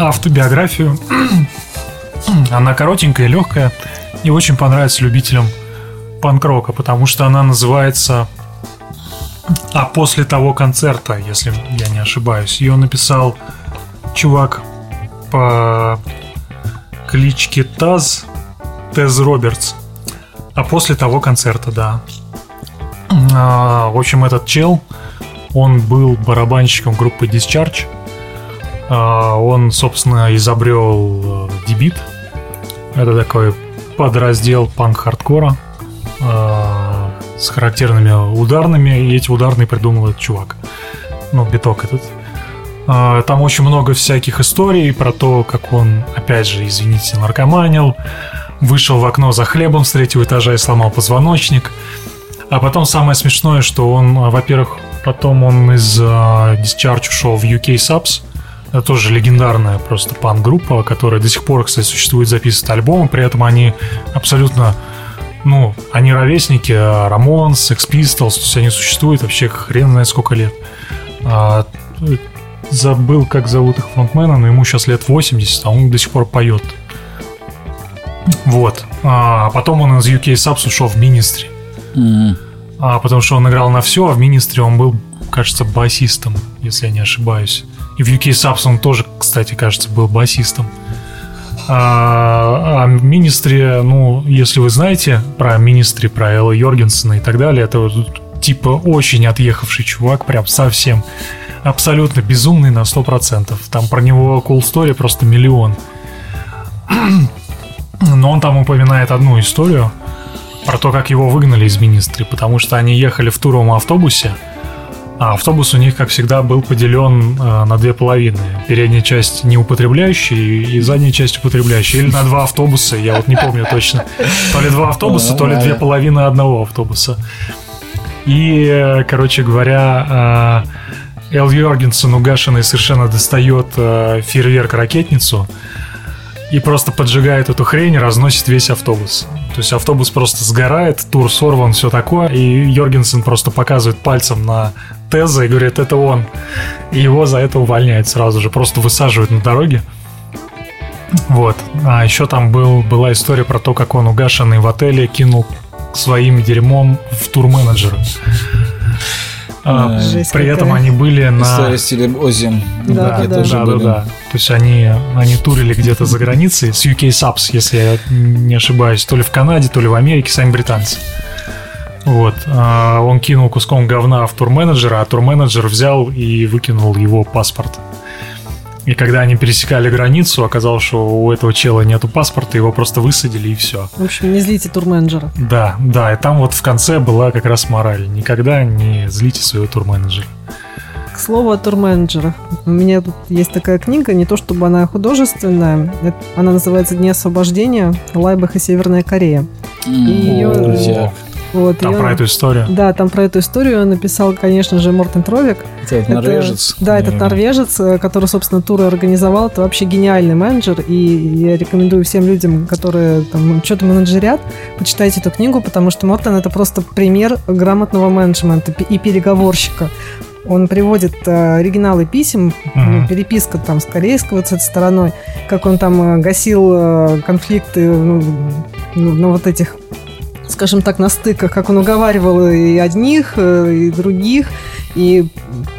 автобиографию. [clears throat] Она коротенькая, легкая и очень понравится любителям панк-рока, потому что она называется «А после того концерта», если я не ошибаюсь. Ее написал чувак по кличке Таз, Тез Робертс. А после того концерта, да. А, в общем, этот чел, он был барабанщиком группы Discharge. А, он, собственно, изобрел э, дебит. Это такой подраздел панк-хардкора а, с характерными ударными. И эти ударные придумал этот чувак. Ну, биток этот. А, Там очень много всяких историй про то, как он, опять же, извините, наркоманил, вышел в окно за хлебом с третьего этажа и сломал позвоночник. А потом самое смешное, что он, а, во-первых, потом он из а, Discharge ушел в UK Subs. Это тоже легендарная просто пан-группа, которая до сих пор, кстати, существует, записывает альбомы. При этом они абсолютно, ну, они ровесники Рамонс, Sex Pistols, то есть они существуют вообще хрен знает сколько лет. А, забыл, как зовут их фронтмена, но ему сейчас лет 80, а он до сих пор поет. Вот. А потом он из UK Subs ушел в Ministry. м, А, потому что он играл на все, а в Министре он был, кажется, басистом, если я не ошибаюсь. И в UK Subs он тоже, кстати, кажется, был басистом. А, а Министре, ну, если вы знаете про Министри, про Элла Йоргенсона и так далее, это вот, типа очень отъехавший чувак, прям совсем абсолютно безумный на 100%. Там про него cool story просто миллион. [clears throat] Но он там упоминает одну историю, про то, как его выгнали из министры, потому что они ехали в туровом автобусе, а автобус у них, как всегда, был поделен э, на две половины. Передняя часть неупотребляющая и и задняя часть употребляющая. Или на два автобуса, я вот не помню точно. То ли два автобуса, то ли две половины одного автобуса. И, э, короче говоря, э, Эл Йоргенсен угашенный совершенно достает фейерверк-ракетницу и просто поджигает эту хрень и разносит весь автобус. То есть автобус просто сгорает, тур сорван, все такое, и Йоргенсен просто показывает пальцем на Теза и говорит, это он. И его за это увольняют сразу же, просто высаживают на дороге. Вот. А еще там был, была история про то, как он угашенный в отеле кинул своим дерьмом в турменеджера. А, Жесть при этом какая. они были на... История стиле Ози. Да, где да, тоже да, да, были. да. То есть они, они турили где-то за границей с UK Subs, если я не ошибаюсь, то ли в Канаде, то ли в Америке, сами британцы. Вот. а, Он кинул куском говна в турменеджера, а турменеджер взял и выкинул его паспорт. И когда они пересекали границу, оказалось, что у этого чела нету паспорта, его просто высадили и все. В общем, не злите турменеджера. Да, да, и там вот в конце была как раз мораль. Никогда не злите своего турменеджера. К слову о турменеджерах. У меня тут есть такая книга, не то чтобы она художественная, она называется «Дни освобождения. Лайбах и Северная Корея». И крутяк. Вот, Там про эту историю. Да, там про эту историю написал, конечно же, Мортен Тровик. Это Это- норвежец. да, этот норвежец, э, который, собственно, туры организовал. Это вообще гениальный менеджер. И я рекомендую всем людям, которые там что-то менеджерят, почитайте эту книгу, потому что Мортен это просто пример грамотного менеджмента и переговорщика. Он приводит э, оригиналы писем, Мгм. ну, переписка там с корейской вот этой стороной, как он там э, гасил э, конфликты ну, ну, на вот этих скажем так, на стыках, как он уговаривал и одних, э, и других, и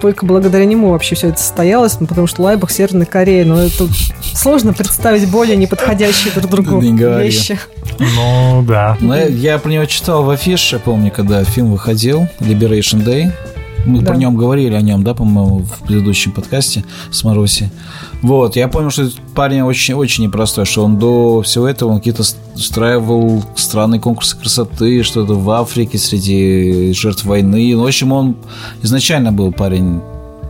только благодаря нему вообще все это состоялось, ну, потому что Лайбах Северной Кореи, ну, это сложно представить более неподходящие друг другу вещи. Ну, да. Ну, я, я про него читал в афише, помню, когда фильм выходил, Liberation Day. Мы Да. про нем говорили, о нем, да, по-моему, в предыдущем подкасте с Маруси. Вот, я помню, что этот парень очень, очень непростой, что он до всего этого он какие-то устраивал странные конкурсы красоты, что-то в Африке среди жертв войны. Ну, в общем, он изначально был парень,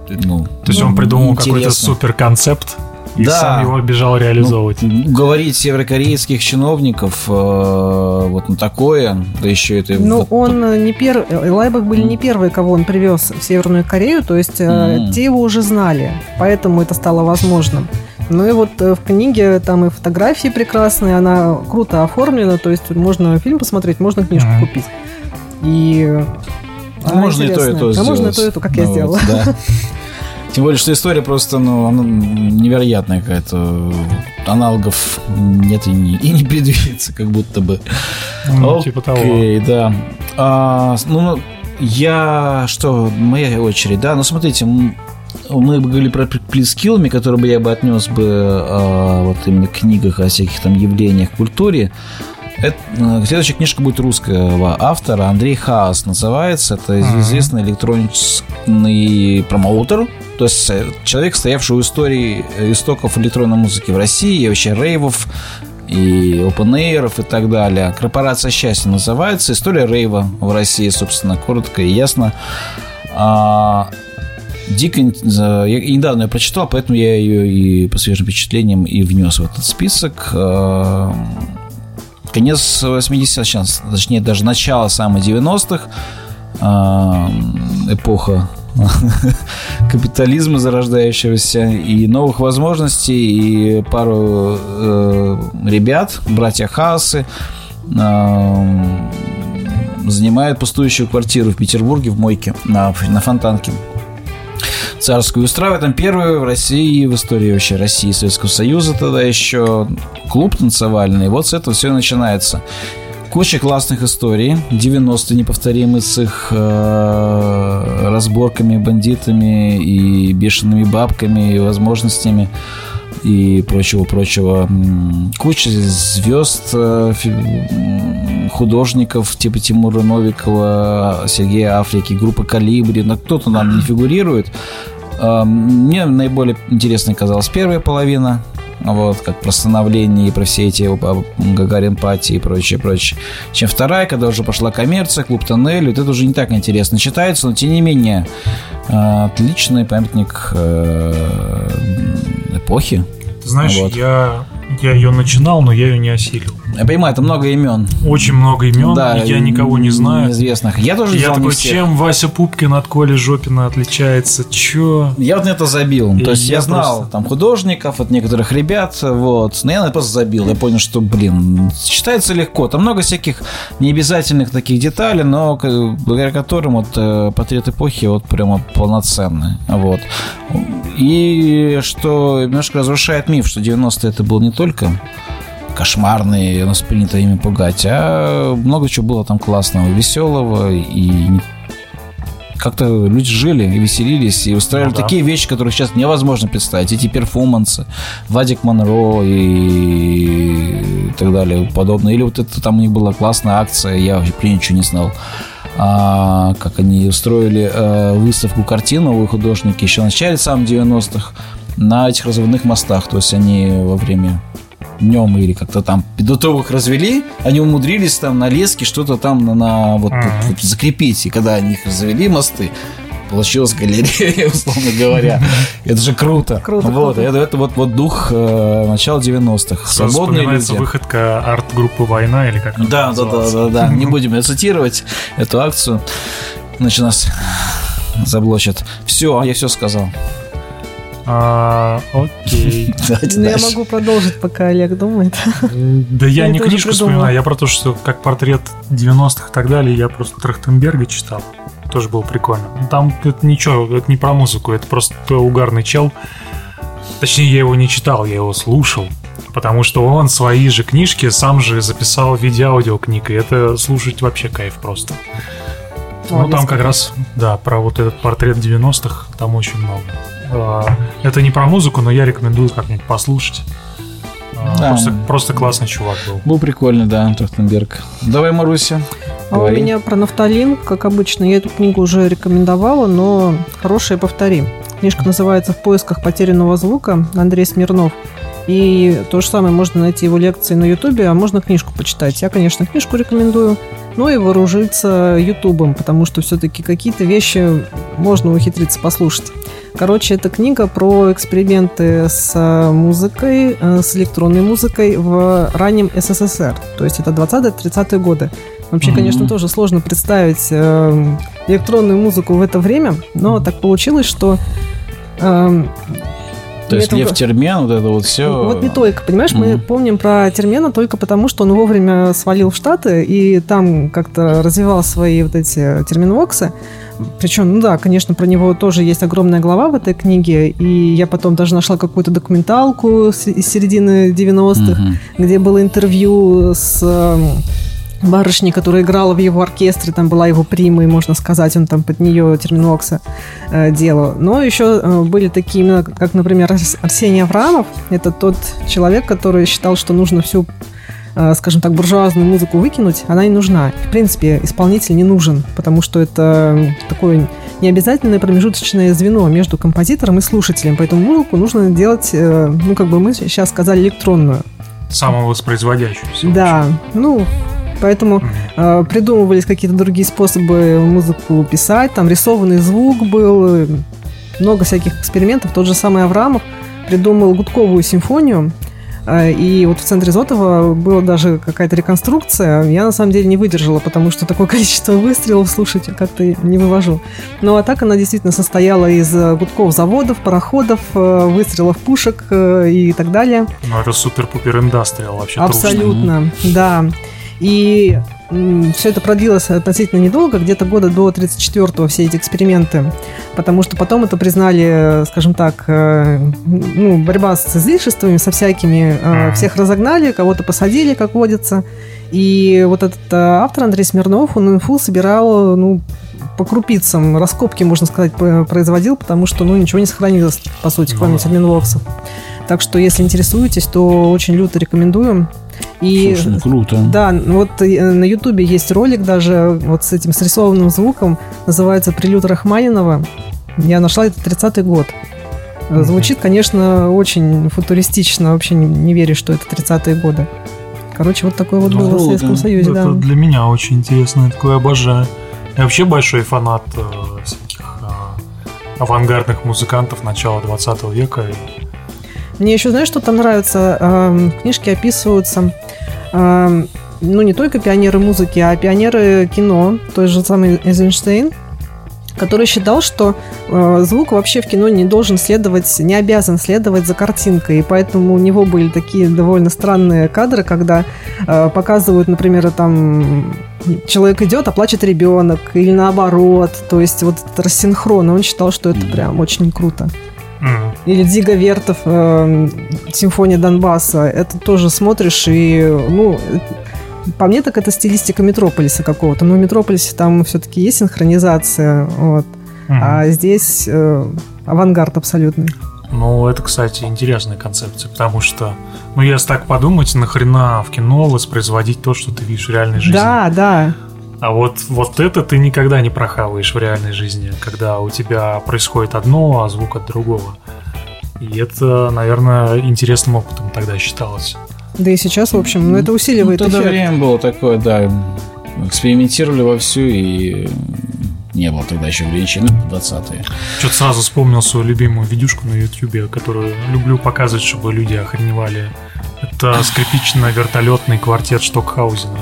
ну, То есть он придумал какой-то супер концепт и Да. сам его бежал реализовывать. Ну, говорить северокорейских чиновников э, вот на такое, да еще это... Ну, вот- он не первый, Лайбах были не первые, кого он привез в Северную Корею, то есть э, Мгм. те его уже знали, поэтому это стало возможным. Ну и вот э, в книге там и фотографии прекрасные, она круто оформлена, то есть можно фильм посмотреть, можно книжку Мгм. купить. И э, А можно и то, и то интересная. А сделать. можно и то, и то, как я вот, сделала. да. [laughs] Тем более, что история просто, ну, она невероятная какая-то. Аналогов нет и не, и не предвидится, как будто бы. Ну, типа того. Окей, да. А, ну, я... Что, моя очередь, да? Ну, смотрите, мы бы говорили про плескилами, которые бы я бы отнес бы а, вот именно к книгах о всяких там явлениях в культуре. Это, э, следующая книжка будет русского автора. Андрей Хаос называется. Это известный электронный промоутер. То есть э, человек, стоявший у истории э, истоков электронной музыки в России, и вообще рейвов, и air и так далее. Корпорация счастья называется. История рейва в России, собственно, коротко и ясно. А, дико я недавно ее прочитал, поэтому я ее и по свежим впечатлениям и внес в этот список. А, Конец 80-х, сейчас, точнее, даже начало самых 90-х, а, эпоха [laughs] капитализма зарождающегося и новых возможностей и пару э, ребят, братья Хаусы, э, занимают пустующую квартиру в Петербурге в Мойке на, на Фонтанке царскую. Устраивает там первую в России, в истории вообще России Советского Союза тогда еще клуб танцевальный. Вот с этого все начинается. Куча классных историй, 90-е неповторимые с их э, разборками, бандитами и бешеными бабками и возможностями и прочего-прочего. Куча звезд, э, художников типа Тимура Новикова, Сергея Африки, группа Калибри, но кто-то нам не фигурирует. Э, Мне наиболее интересной казалась первая половина, вот, как про становление и про все эти э, Гагарин Пати и прочее, прочее. Чем вторая, когда уже пошла коммерция, клуб Тоннель, вот это уже не так интересно читается, но тем не менее э, отличный памятник э, эпохи. Ты знаешь, Вот. я, я ее начинал, но я ее не осилил. Я понимаю, это много имен. Очень много имен, да, я никого не знаю. Неизвестных. Я тоже Я взял не такой, всех. чем Вася Пупкин от Коли Жопина отличается? Чё? Я вот на это забил. И То есть я, я знал просто- там художников, от некоторых ребят, вот. Но я на это просто забил. Я понял, что, блин, читается легко. Там много всяких необязательных таких деталей, но благодаря которым вот э, портрет эпохи вот прямо полноценный. Вот. И что немножко разрушает миф, что 90-е это был не только кошмарные, нас принято ими пугать, а много чего было там классного, веселого и как-то люди жили и веселились, и устраивали Ну да. такие вещи, которые сейчас невозможно представить. Эти перформансы, Вадик Монро и так далее, подобное. Или вот это там у них была классная акция, я вообще ничего не знал. А, как они устроили э, выставку картин новые художники еще в начале самых 90-х на этих разводных мостах. То есть они во время днем или как-то там педутовых развели, они умудрились там на леске что-то там на, на вот, вот- вот закрепить. И когда они их развели мосты, получилась галерея, [laughs] условно говоря. [laughs] Это же круто. Круто, Вот, круто. это, это вот, вот дух э, начала 90-х. Сразу Свободные люди. выходка арт-группы «Война» или как Да, да, да, да, да. Не [laughs] будем цитировать, эту акцию. Значит, нас заблочат. Все, я все сказал. А, окей. [laughs] Ну, я могу продолжить, пока Олег думает. Да я не книжку вспоминаю, я про то, что как портрет 90-х и так далее, я просто Трахтенберга читал. Тоже было прикольно. Ну, Там это ничего, это не про музыку, это просто угарный чел. Точнее, я его не читал, я его слушал. Потому что он свои же книжки сам же записал в виде аудиокниг, и это слушать вообще кайф просто. Ну, там как раз, да, про вот этот портрет 90-х, там очень много. А, Это не про музыку, но я рекомендую как-нибудь послушать. А, Да. Просто, просто классный чувак был. Был прикольный, да, Трахтенберг. Давай, Маруся. А у говори. меня про нафталин, как обычно, я эту книгу уже рекомендовала, но хорошая повтори. Книжка называется «В поисках потерянного звука» Андрей Смирнов. И то же самое можно найти его лекции на Ютубе, а можно книжку почитать. Я, конечно, книжку рекомендую, но и вооружиться Ютубом, потому что все-таки какие-то вещи можно ухитриться послушать. Короче, это книга про эксперименты с э, музыкой, э, с электронной музыкой в раннем СССР. То есть это 20-30-е годы. Вообще, Мгм. конечно, тоже сложно представить э, электронную музыку в это время, но так получилось, что... эм, То есть Лев Термен, вот это вот все. вот не только, понимаешь, мы помним про Термена только потому, что он вовремя свалил в Штаты и там как-то развивал свои вот эти терминвоксы. Причем, ну да, конечно, про него тоже есть огромная глава в этой книге, и я потом даже нашла какую-то документалку из середины 90-х, где было интервью с барышней, которая играла в его оркестре, там была его примой, можно сказать, он там под нее терминвокса э, делал. Но еще э, были такие имена, как, например, Арс- Арсений Авраамов. Это тот человек, который считал, что нужно всю э, скажем так, буржуазную музыку выкинуть, она не нужна. В принципе, исполнитель не нужен, потому что это такое необязательное промежуточное звено между композитором и слушателем. Поэтому музыку нужно делать, э, ну, как бы мы сейчас сказали, электронную. Самовоспроизводящуюся. Да, ну, поэтому э, придумывались какие-то другие способы музыку писать, там рисованный звук был, много всяких экспериментов. Тот же самый Аврамов придумал гудковую симфонию, э, и вот в центре Зотова была даже какая-то реконструкция. Я на самом деле не выдержала, потому что такое [laughs] количество выстрелов слушать я как-то не вывожу. Ну а так она действительно состояла из э, гудков заводов, пароходов, э, выстрелов пушек и так далее. Ну, это супер-пупер индастриал вообще трушный. Абсолютно, да. И все это продлилось относительно недолго, где-то года до 34-го все эти эксперименты, потому что потом это признали, скажем так, э, ну, борьба с излишествами, со всякими, э, всех разогнали, кого-то посадили, как водится. И вот этот э, автор Андрей Смирнов, он инфу собирал, ну, по крупицам, раскопки, можно сказать, производил, потому что, ну, ничего не сохранилось, по сути, Ну кроме терминвоксов. Так что, если интересуетесь, то очень люто рекомендуем. И Слушай, ну круто. да, ну вот э, на Ютубе есть ролик даже вот с этим срисованным звуком, называется «Прилюд Рахманинова». Я нашла это 30-й год. Э. Звучит, конечно, очень футуристично, вообще не, не верю, что это 30-е годы. Короче, вот такое вот Ну, было в. Советском Союзе, Это да. для меня очень интересно, я такое обожаю. Я вообще большой фанат э, всяких э, авангардных музыкантов начала 20 века. И Мне еще, знаешь, что там нравится? Эм, В книжке описываются эм, ну, не только пионеры музыки, а пионеры кино, той же самый Эйзенштейн, который считал, что э, звук вообще в кино не должен следовать, не обязан следовать за картинкой, и поэтому у него были такие довольно странные кадры, когда э, показывают, например, там человек идет, а плачет ребенок, или наоборот, то есть вот этот рассинхрон, он считал, что это прям очень круто. Или Дига Вертов, э, «Симфония Донбасса». Это тоже смотришь и, ну, э, по мне так это стилистика Метрополиса какого-то. Но в Метрополисе там все-таки есть синхронизация. Вот. Мгм. а здесь э, авангард абсолютный. Ну, это, кстати, интересная концепция, потому что, ну, если так подумать, нахрена в кино воспроизводить то, что ты видишь в реальной жизни? Да, да. А вот, вот это ты никогда не прохаваешь в реальной жизни, когда у тебя происходит одно, а звук от другого. И это, наверное, интересным опытом тогда считалось. Да и сейчас, в общем, ну, это усиливает Ну, тогда эффект. время было такое, да, экспериментировали вовсю и не было тогда еще ну, 20-е. Что-то сразу вспомнил свою любимую видюшку на Ютубе, которую люблю показывать, чтобы люди охреневали. Это скрипично-вертолетный квартет Штокхаузена.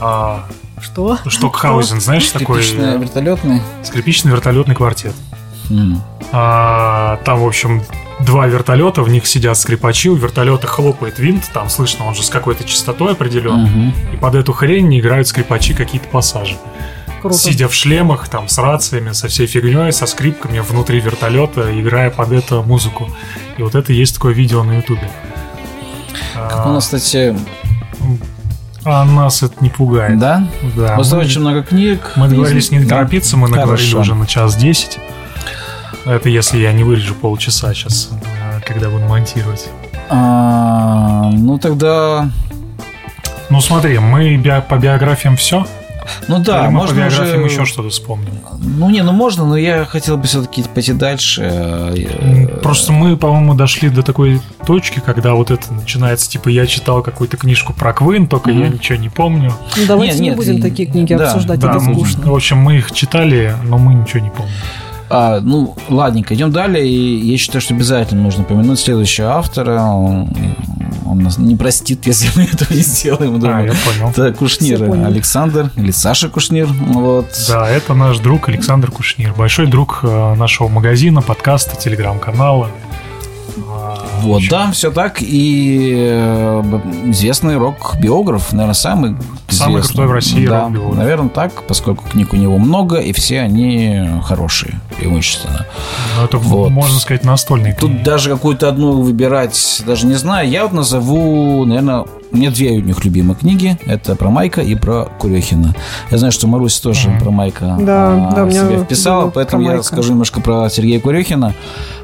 А, Что? Штокхаузен, знаешь, такой вертолетный. скрипичный вертолетный квартет. М. А, там, в общем, два вертолета, в них сидят скрипачи, у вертолета хлопает винт, там слышно, он же с какой-то частотой определен. Мгм. И под эту хрень играют скрипачи какие-то пассажи. Круто. Сидя в шлемах, там, с рациями, со всей фигней, со скрипками внутри вертолета, играя под эту музыку. И вот это есть такое видео на ютубе. Как у нас, кстати, А нас это не пугает. да? Да. Просто мы- очень много книг. Мы договорились не торопиться, мы наговорили Хорошо. уже на час 10. Это если я не вырежу полчаса сейчас, э, когда буду монтировать. А, ну тогда, Ну смотри, мы био- по биографиям все? Ну да, Или мы по можно биографиям уже... еще что-то вспомним? Ну не, ну можно, но я хотел бы все-таки пойти дальше. Э, Просто мы, по-моему, дошли до такой точки, когда вот это начинается, типа, я читал какую-то книжку про Квин, только я Мгм. ничего не помню. Ну, давайте Нет, не нет, будем и- такие книги да, обсуждать, Да, это мы- скучно. в общем, мы их читали, но мы ничего не помним. А, ну, ладненько, идем далее. И я считаю, что обязательно нужно упомянуть следующего автора. Он, нас не простит, если мы [laughs] этого не сделаем. А, думаю. я понял. Это Кушнир. Александр или Саша Кушнир. Вот. Да, это наш друг Александр Кушнир, большой друг э, нашего магазина, подкаста, телеграм-канала. Вот, общем, да, все так. И э, известный рок-биограф, наверное, самый Самый известный. крутой в России да, рок-биограф. Наверное, так, поскольку книг у него много, и все они хорошие, преимущественно. ну, это, Вот. можно сказать, настольный Тут даже какую-то одну выбирать даже не знаю. Я вот назову, наверное, у меня две у них любимые книги. Это про Майка и про Курехина. Я знаю, что Марусь тоже про Майка Да, а, да, себе вписала, поэтому я Майка. скажу немножко про Сергея Курехина,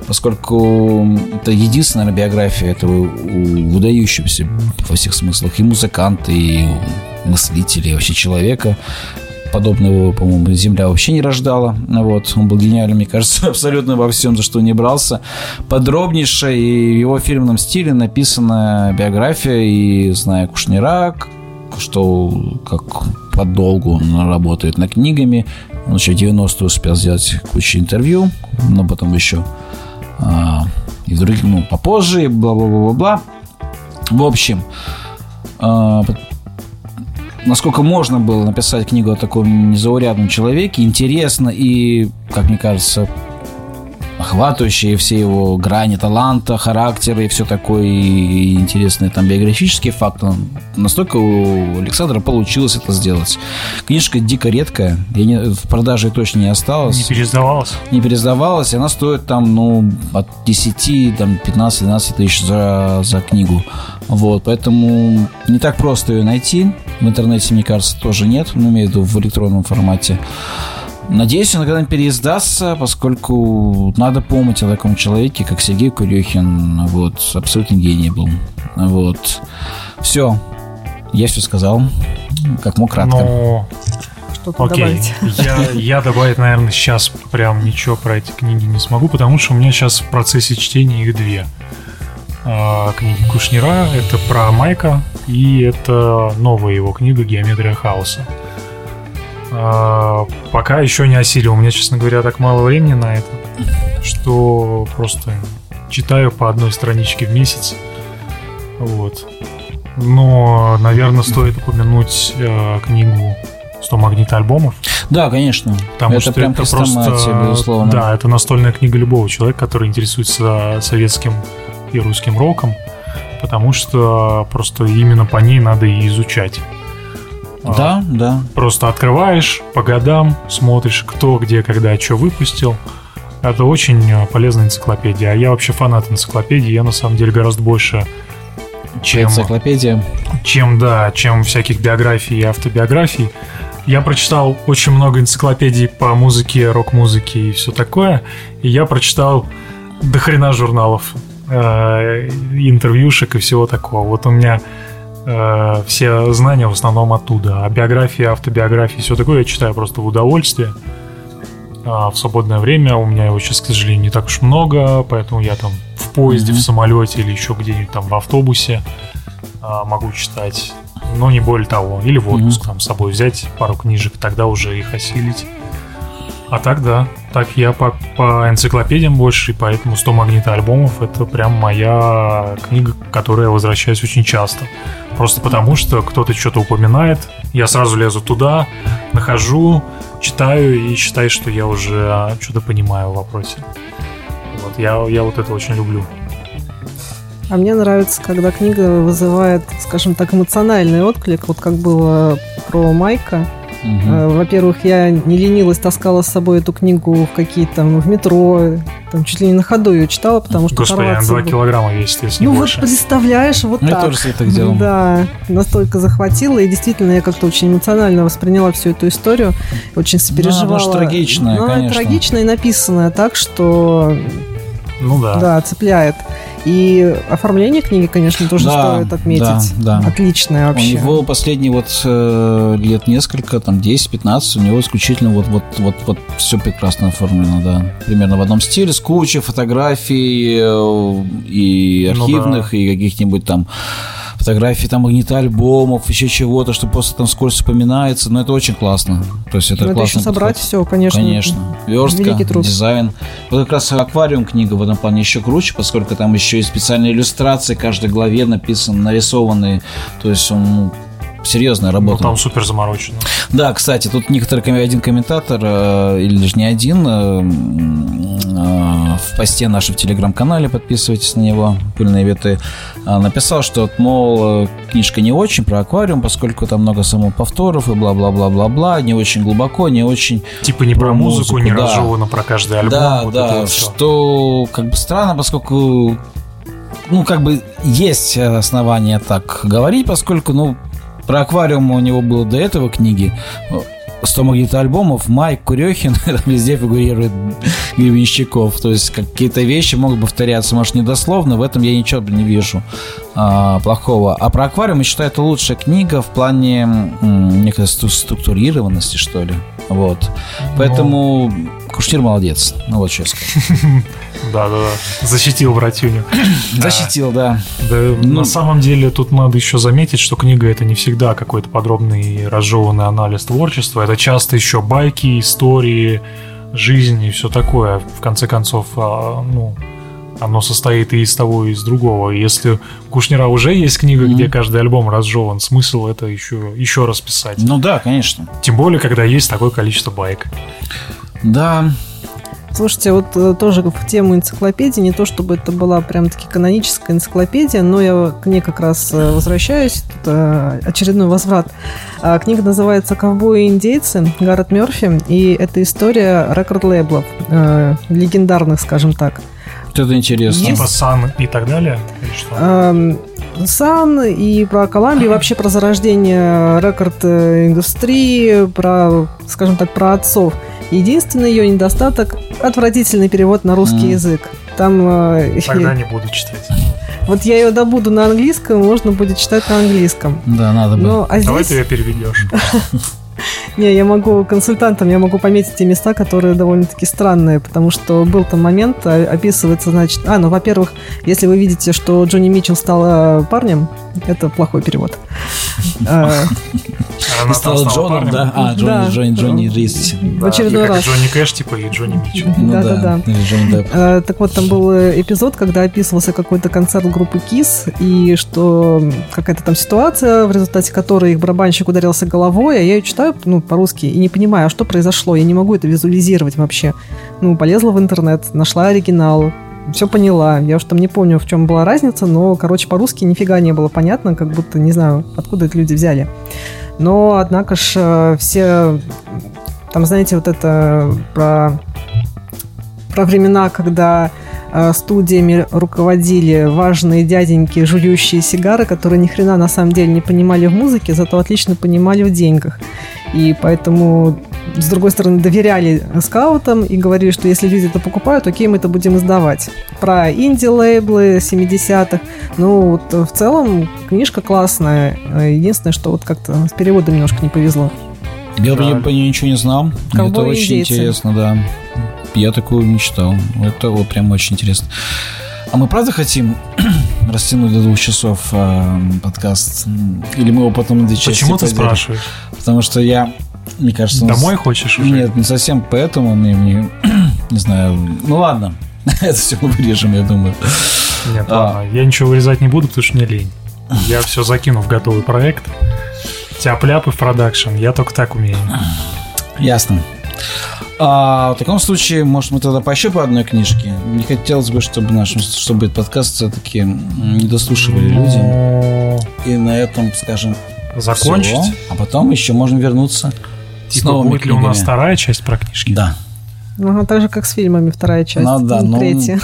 поскольку это единственная наверное, биография этого выдающегося во всех смыслах и музыканта, и мыслителя, и вообще человека. Подобного, по-моему, Земля вообще не рождала. Вот. Он был гениален, мне кажется, [laughs] абсолютно во всем, за что не брался. Подробнейшая и в его фирменном стиле написана биография, и зная Кушнира, что как подолгу он работает над книгами. Он еще в 90-е успел сделать кучу интервью, но потом еще а, и других, ну, попозже, и бла-бла-бла-бла. В общем, а, насколько можно было написать книгу о таком незаурядном человеке, интересно и, как мне кажется, охватывающие все его грани таланта, характера и все такое, и интересные там биографические факты. Настолько у Александра получилось это сделать. Книжка дико редкая, я не, в продаже точно не осталась Не пересдавалось. не пересдавалась, и она стоит там, ну, от 10, там, 15-12 тысяч за, за книгу. Вот, поэтому не так просто ее найти. В интернете, мне кажется, тоже нет, ну, имею в виду в электронном формате. Надеюсь, она когда-нибудь переиздастся, поскольку надо помнить о таком человеке, как Сергей Курехин. Вот, абсолютно гений был. Вот. Все. Я все сказал. Как мог кратко. Но, Что-то окей, добавить. я, я добавить, наверное, сейчас прям ничего про эти книги не смогу, потому что у меня сейчас в процессе чтения их две. А, книги Кушнира, это про Майка, и это новая его книга «Геометрия хаоса». А, пока еще не осилил. У меня, честно говоря, так мало времени на это, что просто читаю по одной страничке в месяц. Вот. Но, наверное, стоит упомянуть э, книгу «100 магнитоальбомов», Да, конечно. потому это что прям это просто... безусловно. Да, это настольная книга любого человека, который интересуется советским и русским роком, потому что просто именно по ней надо и изучать. А, Да, да. Просто открываешь по годам, смотришь, кто, где, когда, что выпустил. Это очень э, полезная энциклопедия. А я вообще фанат энциклопедии. Я на самом деле гораздо больше, чем, Энциклопедия. чем да, чем всяких биографий и автобиографий. я прочитал очень много энциклопедий по музыке, рок-музыке и все такое. И я прочитал дохрена журналов, э, интервьюшек и всего такого. Вот у меня э, все знания в основном оттуда. А биографии, автобиографии, все такое я читаю просто в удовольствие. А в свободное время у меня его сейчас, к сожалению, не так уж много, поэтому я там в поезде, mm-hmm. в самолете или еще где-нибудь там в автобусе а, могу читать, но не более того. Или в отпуск mm-hmm. там с собой взять пару книжек, тогда уже их осилить. А так да, так я по, по энциклопедиям больше, и поэтому 100 магнита альбомов это прям моя книга, к которой я возвращаюсь очень часто. Просто потому, что кто-то что-то упоминает, я сразу лезу туда, нахожу, читаю и считаю, что я уже что-то понимаю в вопросе. Вот, я, я вот это очень люблю. А мне нравится, когда книга вызывает, скажем так, эмоциональный отклик, вот как было про Майка. Угу. Во-первых, я не ленилась, таскала с собой эту книгу в какие-то в метро, там чуть ли не на ходу ее читала, потому что Господи, она 2 килограмма весит, если Ну не вот больше. представляешь, вот ну, так. Я тоже себе так делал. Да, настолько захватила, и действительно я как-то очень эмоционально восприняла всю эту историю, очень сопереживала. Ну, она трагичная, ну, конечно. трагичная и написанная так, что ну да. Да, цепляет. И оформление книги, конечно, тоже да, стоит отметить. Да, да. Отличное вообще. У него последние вот э, лет несколько, там 10-15, у него исключительно вот, вот, вот, вот все прекрасно оформлено, да. Примерно в одном стиле, с кучей фотографий э, и архивных, ну, да. и каких-нибудь там фотографии там магнита альбомов, еще чего-то, что просто там скорость упоминается, но это очень классно. То есть это но классно. Это еще собрать подход. все, конечно. Конечно. Верстка, дизайн. Вот как раз аквариум книга в этом плане еще круче, поскольку там еще и специальные иллюстрации каждой главе написаны, нарисованные. То есть он серьезная работа. Ну, там супер заморочено. Да, кстати, тут некоторый один комментатор, э, или даже не один, э, э, в посте нашем в телеграм-канале, подписывайтесь на него, пыльные веты, написал, что, мол, книжка не очень про аквариум, поскольку там много самоповторов и бла-бла-бла-бла-бла, не очень глубоко, не очень... Типа не про, про музыку, музыку, не да. разжевано про каждый альбом. Да, вот да, что как бы странно, поскольку ну, как бы есть основания так говорить, поскольку, ну, про аквариум у него было до этого книги. 100 магнита альбомов, Майк Курехин, [laughs] везде фигурирует Гребенщиков. То есть какие-то вещи могут повторяться, может, недословно, в этом я ничего не вижу а, плохого. А про аквариум, я считаю, это лучшая книга в плане м, некой структурированности, что ли. Вот. Поэтому ну... Куштир молодец. Ну вот честно. [laughs] Да, да, да. Защитил братюню. [coughs] Защитил, да. Да, ну, на самом деле тут надо еще заметить, что книга это не всегда какой-то подробный разжеванный анализ творчества. Это часто еще байки, истории, жизни и все такое. В конце концов, а, ну, оно состоит и из того, и из другого. если у Кушнера уже есть книга, mm-hmm. где каждый альбом разжеван, смысл это еще, еще раз писать. Ну да, конечно. Тем более, когда есть такое количество байк. Да, Слушайте, вот э, тоже в тему энциклопедии, не то чтобы это была прям-таки каноническая энциклопедия, но я к ней как раз э, возвращаюсь, это очередной возврат. А, книга называется «Ковбои и индейцы» Гаррет Мерфи, и это история рекорд-лейблов, э, легендарных, скажем так. Это интересно. Типа Сан и так далее? Сан и про Колумбию, вообще про зарождение рекорд-индустрии, про, скажем так, про отцов. Единственный ее недостаток – отвратительный перевод на русский mm. язык. Там... Э, Тогда [laughs] не буду читать. Вот я ее добуду на английском, можно будет читать на английском. Да, надо бы. Но, а здесь... Давай ты ее переведешь. [laughs] Не, я могу консультантом, я могу пометить те места, которые довольно-таки странные, потому что был там момент, а, описывается, значит... А, ну, во-первых, если вы видите, что Джонни Митчелл стал парнем, это плохой перевод. А, Она стала Джоном, да? А, Джонни, Джонни, Джонни Рист. В очередной раз. Джонни Кэш, типа, и Джонни Митчелл. Да-да-да. Ну а, так вот, там был эпизод, когда описывался какой-то концерт группы Кис, и что какая-то там ситуация, в результате которой их барабанщик ударился головой, а я ее читаю, ну, по-русски, и не понимаю, а что произошло, я не могу это визуализировать вообще. Ну, полезла в интернет, нашла оригинал, все поняла. Я уж там не помню, в чем была разница, но, короче, по-русски нифига не было понятно, как будто, не знаю, откуда это люди взяли. Но, однако ж, э, все... Там, знаете, вот это про, про времена, когда э, студиями руководили важные дяденьки, жующие сигары, которые ни хрена на самом деле не понимали в музыке, зато отлично понимали в деньгах. И поэтому, с другой стороны, доверяли скаутам и говорили, что если люди это покупают, окей, мы это будем издавать. Про инди-лейблы 70-х. Ну, вот в целом книжка классная. Единственное, что вот как-то с переводом немножко не повезло. Я да. по ней ничего не знал. Ковбой это очень индейцы. интересно, да. Я такую не читал. Это вот прям очень интересно. А мы правда хотим [clears throat] растянуть до двух часов э, подкаст? Или мы его потом на две части Почему ты спрашиваешь? Потому что я, мне кажется... Домой нас... хочешь уже? Нет, не совсем поэтому. Мне, мне [clears throat] не знаю. Ну ладно. [laughs] Это все мы вырежем, я думаю. Нет, а. ладно. Я ничего вырезать не буду, потому что мне лень. Я все закину в готовый проект. Тяп-ляп и в продакшн. Я только так умею. Ясно. А, в таком случае, может, мы тогда по еще по одной книжке? Не хотелось бы, чтобы наш, чтобы этот подкаст все-таки не дослушивали ну, люди. И на этом, скажем, закончить. Всего. А потом еще можно вернуться типа, с новыми будет книгами. ли у нас вторая часть про книжки? Да. Ну, так же, как с фильмами вторая часть. Ну, да, ну, третья.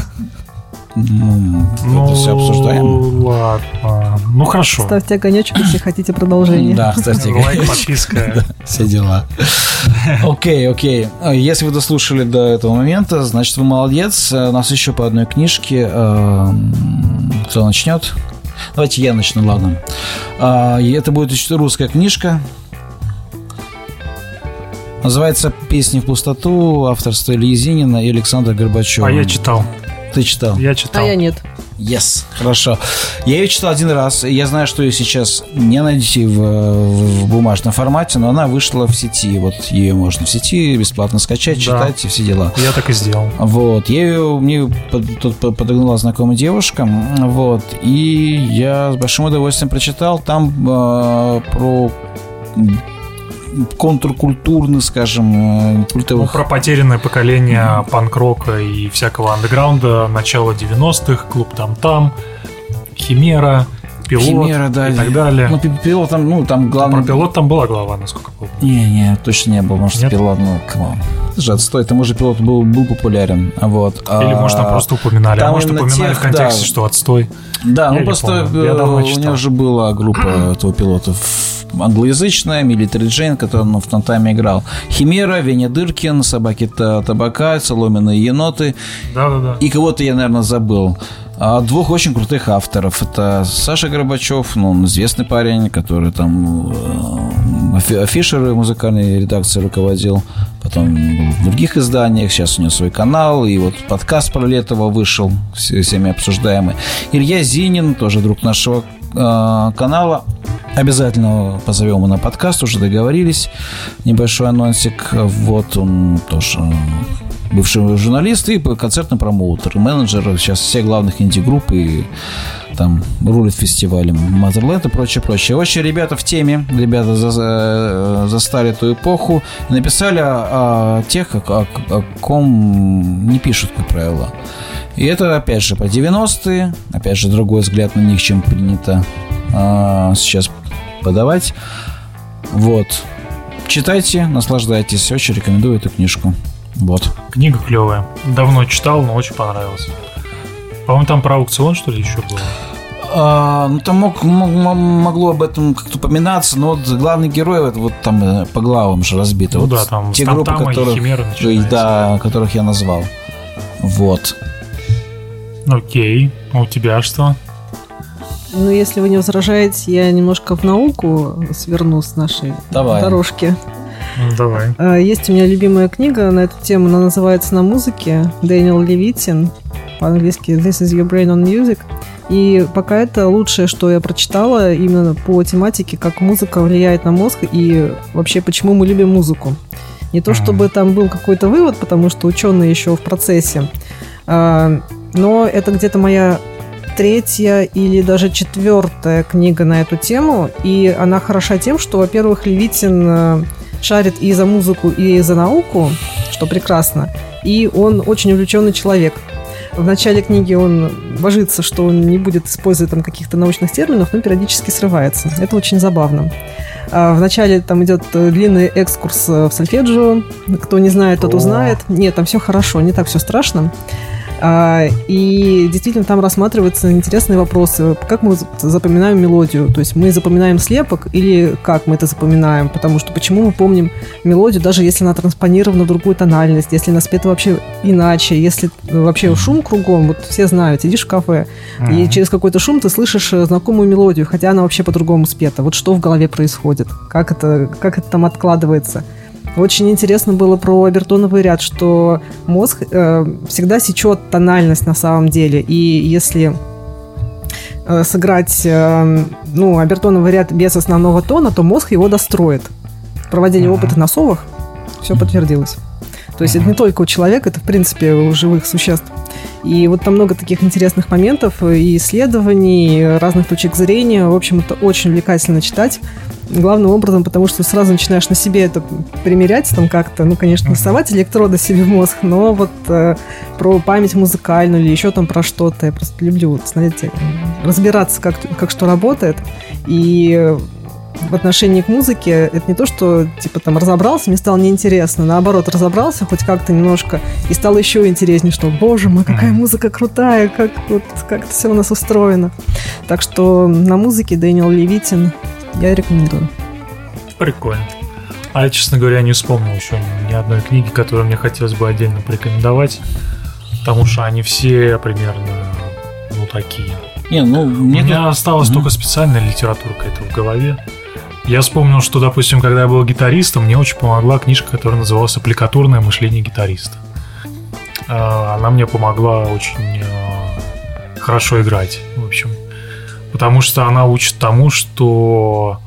Ну, ну, это все обсуждаем. Ладно. Ну, хорошо. Ставьте огонечек, если хотите продолжение. Да, ставьте огонечек. подписка. [laughs] Все дела. Окей, окей. Если вы дослушали до этого момента, значит, вы молодец. У нас еще по одной книжке. Э, кто начнет? Давайте я начну, ладно. А, это будет русская книжка. Называется «Песни в пустоту», авторство Ильи Зинина и Александра Горбачева. А я читал. Ты читал? Я читал. А я нет. Yes, хорошо. Я ее читал один раз. Я знаю, что ее сейчас не найти в, в бумажном формате, но она вышла в сети. Вот ее можно в сети бесплатно скачать, читать да. и все дела. Я так и сделал. Вот. Я ее, мне тут подогнала знакомая девушка. Вот. И я с большим удовольствием прочитал. Там э, про контркультурных, скажем, э, культовых. Ну, про потерянное поколение mm-hmm. панк-рока и всякого андеграунда начала 90-х, клуб там-там, Химера, пилот Химера, да, и так далее. Ну, пилот там, ну, там главный... Про пилот там была глава, насколько помню. Не-не, точно не был, может, Нет? пилот, ну, come on. Это же отстой, там уже пилот был, был популярен, вот. Или, а, может, там просто упоминали, а может, упоминали тех, в контексте, да. что отстой. Да, Я ну, просто помню. Э, у него же была группа [clears throat] этого пилотов англоязычная, Military Джейн, который он в Тантаме играл. Химера, Веня Дыркин, Собаки Табака, Соломенные еноты. Да-да-да. И кого-то я, наверное, забыл. А двух очень крутых авторов. Это Саша Горбачев, ну, он известный парень, который там э, афишеры музыкальной редакции руководил. Потом был в других изданиях. Сейчас у него свой канал. И вот подкаст про Летова вышел, всеми обсуждаемый. Илья Зинин, тоже друг нашего э, канала. Обязательно позовем его на подкаст, уже договорились. Небольшой анонсик. Вот он тоже бывший журналист и концертный промоутер, менеджер сейчас всех главных инди-групп и там рулит фестивалем Motherland и прочее, прочее. Очень ребята в теме, ребята за, за, застали ту эпоху, написали о, о тех, о, о, о ком не пишут, как правило. И это, опять же, по 90-е, опять же, другой взгляд на них, чем принято а, сейчас подавать. Вот. Читайте, наслаждайтесь. Очень рекомендую эту книжку. Вот. Книга клевая. Давно читал, но очень понравилась. По-моему, там про аукцион, что ли, еще было? А, ну, там мог, мог, могло об этом как-то упоминаться, но вот главный герой это вот там э, по главам же разбиты. Ну вот да, там те группы, которых, да, которых я назвал. Вот. Окей. А у тебя что? Ну, если вы не возражаете, я немножко в науку сверну с нашей Давай. дорожки. Давай. А, есть у меня любимая книга на эту тему, она называется «На музыке». Дэниел Левитин, по-английски «This is your brain on music». И пока это лучшее, что я прочитала именно по тематике, как музыка влияет на мозг и вообще почему мы любим музыку. Не то чтобы там был какой-то вывод, потому что ученые еще в процессе, а, но это где-то моя третья или даже четвертая книга на эту тему, и она хороша тем, что, во-первых, Левитин э, шарит и за музыку, и за науку, что прекрасно, и он очень увлеченный человек. В начале книги он божится, что он не будет использовать там каких-то научных терминов, но периодически срывается. Это очень забавно. А Вначале там идет длинный экскурс в сольфеджио. Кто не знает, тот узнает. Нет, там все хорошо, не так все страшно. А, и действительно там рассматриваются интересные вопросы. Как мы запоминаем мелодию? То есть мы запоминаем слепок или как мы это запоминаем? Потому что почему мы помним мелодию, даже если она транспонирована в другую тональность, если она спета вообще иначе, если вообще шум кругом, вот все знают, сидишь в кафе, mm-hmm. и через какой-то шум ты слышишь э, знакомую мелодию, хотя она вообще по-другому спета. Вот что в голове происходит? Как это, как это там откладывается? Очень интересно было про обертоновый ряд, что мозг э, всегда сечет тональность на самом деле. И если э, сыграть э, ну, обертоновый ряд без основного тона, то мозг его достроит. Проводили uh-huh. опыты на совах, все подтвердилось. То есть uh-huh. это не только у человека, это в принципе у живых существ. И вот там много таких интересных моментов и исследований, и разных точек зрения. В общем, это очень увлекательно читать. Главным образом, потому что сразу начинаешь на себе это примерять, там как-то, ну, конечно, насовать электроды себе в мозг, но вот э, про память музыкальную или еще там про что-то. Я просто люблю, вот, знаете, разбираться, как, как что работает. И в отношении к музыке это не то, что типа там разобрался, мне стало неинтересно. Наоборот, разобрался хоть как-то немножко и стало еще интереснее, что, боже мой, какая музыка крутая, как вот как это все у нас устроено. Так что на музыке Дэниел Левитин я рекомендую. Прикольно. А я, честно говоря, не вспомнил еще ни одной книги, которую мне хотелось бы отдельно порекомендовать, потому что они все примерно ну такие. Не, ну, мне У меня тут... осталась mm-hmm. только специальная литература какая-то в голове. Я вспомнил, что, допустим, когда я был гитаристом, мне очень помогла книжка, которая называлась «Аппликатурное мышление гитариста». А, она мне помогла очень а, хорошо играть, в общем. Потому что она учит тому, что...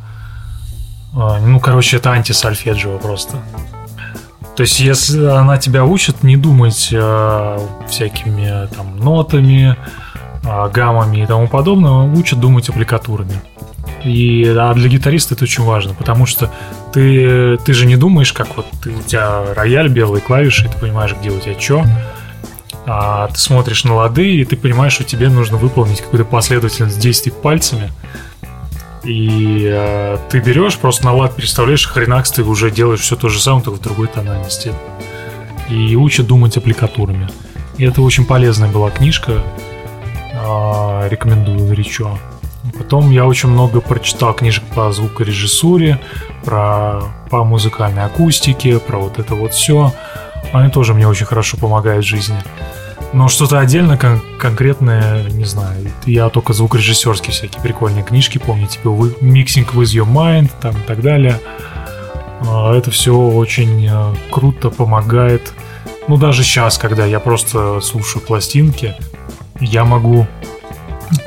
А, ну, короче, это антисольфеджио просто. То есть, если она тебя учит не думать всякими там нотами, гаммами и тому подобное, учат думать аппликатурами. И а для гитариста это очень важно, потому что ты, ты же не думаешь, как вот ты, у тебя рояль, белые клавиши, и ты понимаешь, где у тебя что. А ты смотришь на лады, и ты понимаешь, что тебе нужно выполнить какую-то последовательность действий пальцами. И э, ты берешь, просто на лад переставляешь, хренакс, ты уже делаешь все то же самое, только в другой тональности. И учат думать аппликатурами. И это очень полезная была книжка. Э, рекомендую горячо. Потом я очень много прочитал книжек по звукорежиссуре, про по музыкальной акустике, про вот это вот все. Они тоже мне очень хорошо помогают в жизни. Но что-то отдельно кон- конкретное, не знаю. Я только звукорежиссерские всякие прикольные книжки помню, типа Mixing with Your Mind там и так далее. А, это все очень э, круто помогает. Ну, даже сейчас, когда я просто слушаю пластинки, я могу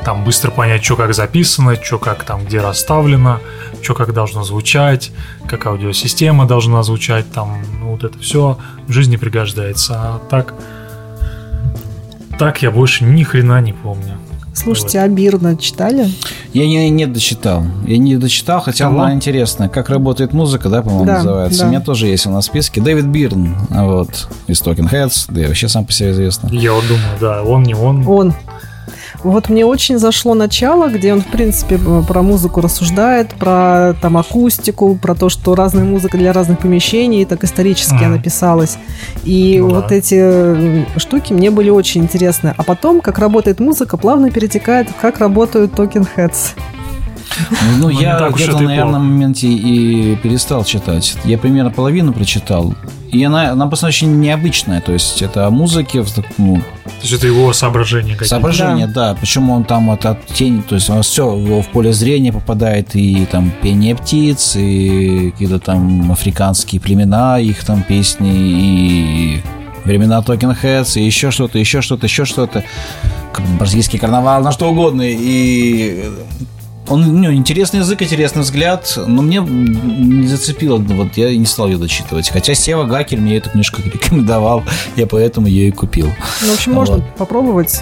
там быстро понять, что как записано, что как там где расставлено, что как должно звучать, как аудиосистема должна звучать, там ну, вот это все в жизни пригождается. А так, так я больше ни хрена не помню. Слушайте, вот. а Бирна читали? Я не, не дочитал. Я не дочитал, хотя Кого? она интересная. Как работает музыка, да, по-моему, да, называется. Да. У меня тоже есть на списке. Дэвид Бирн, вот, из Talking Heads, да и вообще сам по себе известно. Я вот думаю, да, он не он. Он. Вот мне очень зашло начало, где он, в принципе, про музыку рассуждает, про там акустику, про то, что разная музыка для разных помещений, так исторически mm. она писалась. И ну, вот да. эти штуки мне были очень интересны. А потом, как работает музыка, плавно перетекает как работают Heads. Ну, ну я где-то на явном моменте и перестал читать. Я примерно половину прочитал. И она, она просто очень необычная. То есть это о музыке. Ну, то есть это его соображения какие-то. Соображения, да. да. Почему он там вот от тени, то есть он все в поле зрения попадает, и там пение птиц, и какие-то там африканские племена, их там песни, и времена Talking Heads, и еще что-то, еще что-то, еще что-то. Бразильский карнавал, на что угодно. И он ну, интересный язык, интересный взгляд, но мне не зацепило, вот я не стал ее дочитывать. Хотя Сева Гакер мне эту книжку [laughs] рекомендовал, я поэтому ее и купил. Ну, в общем, можно вот. попробовать.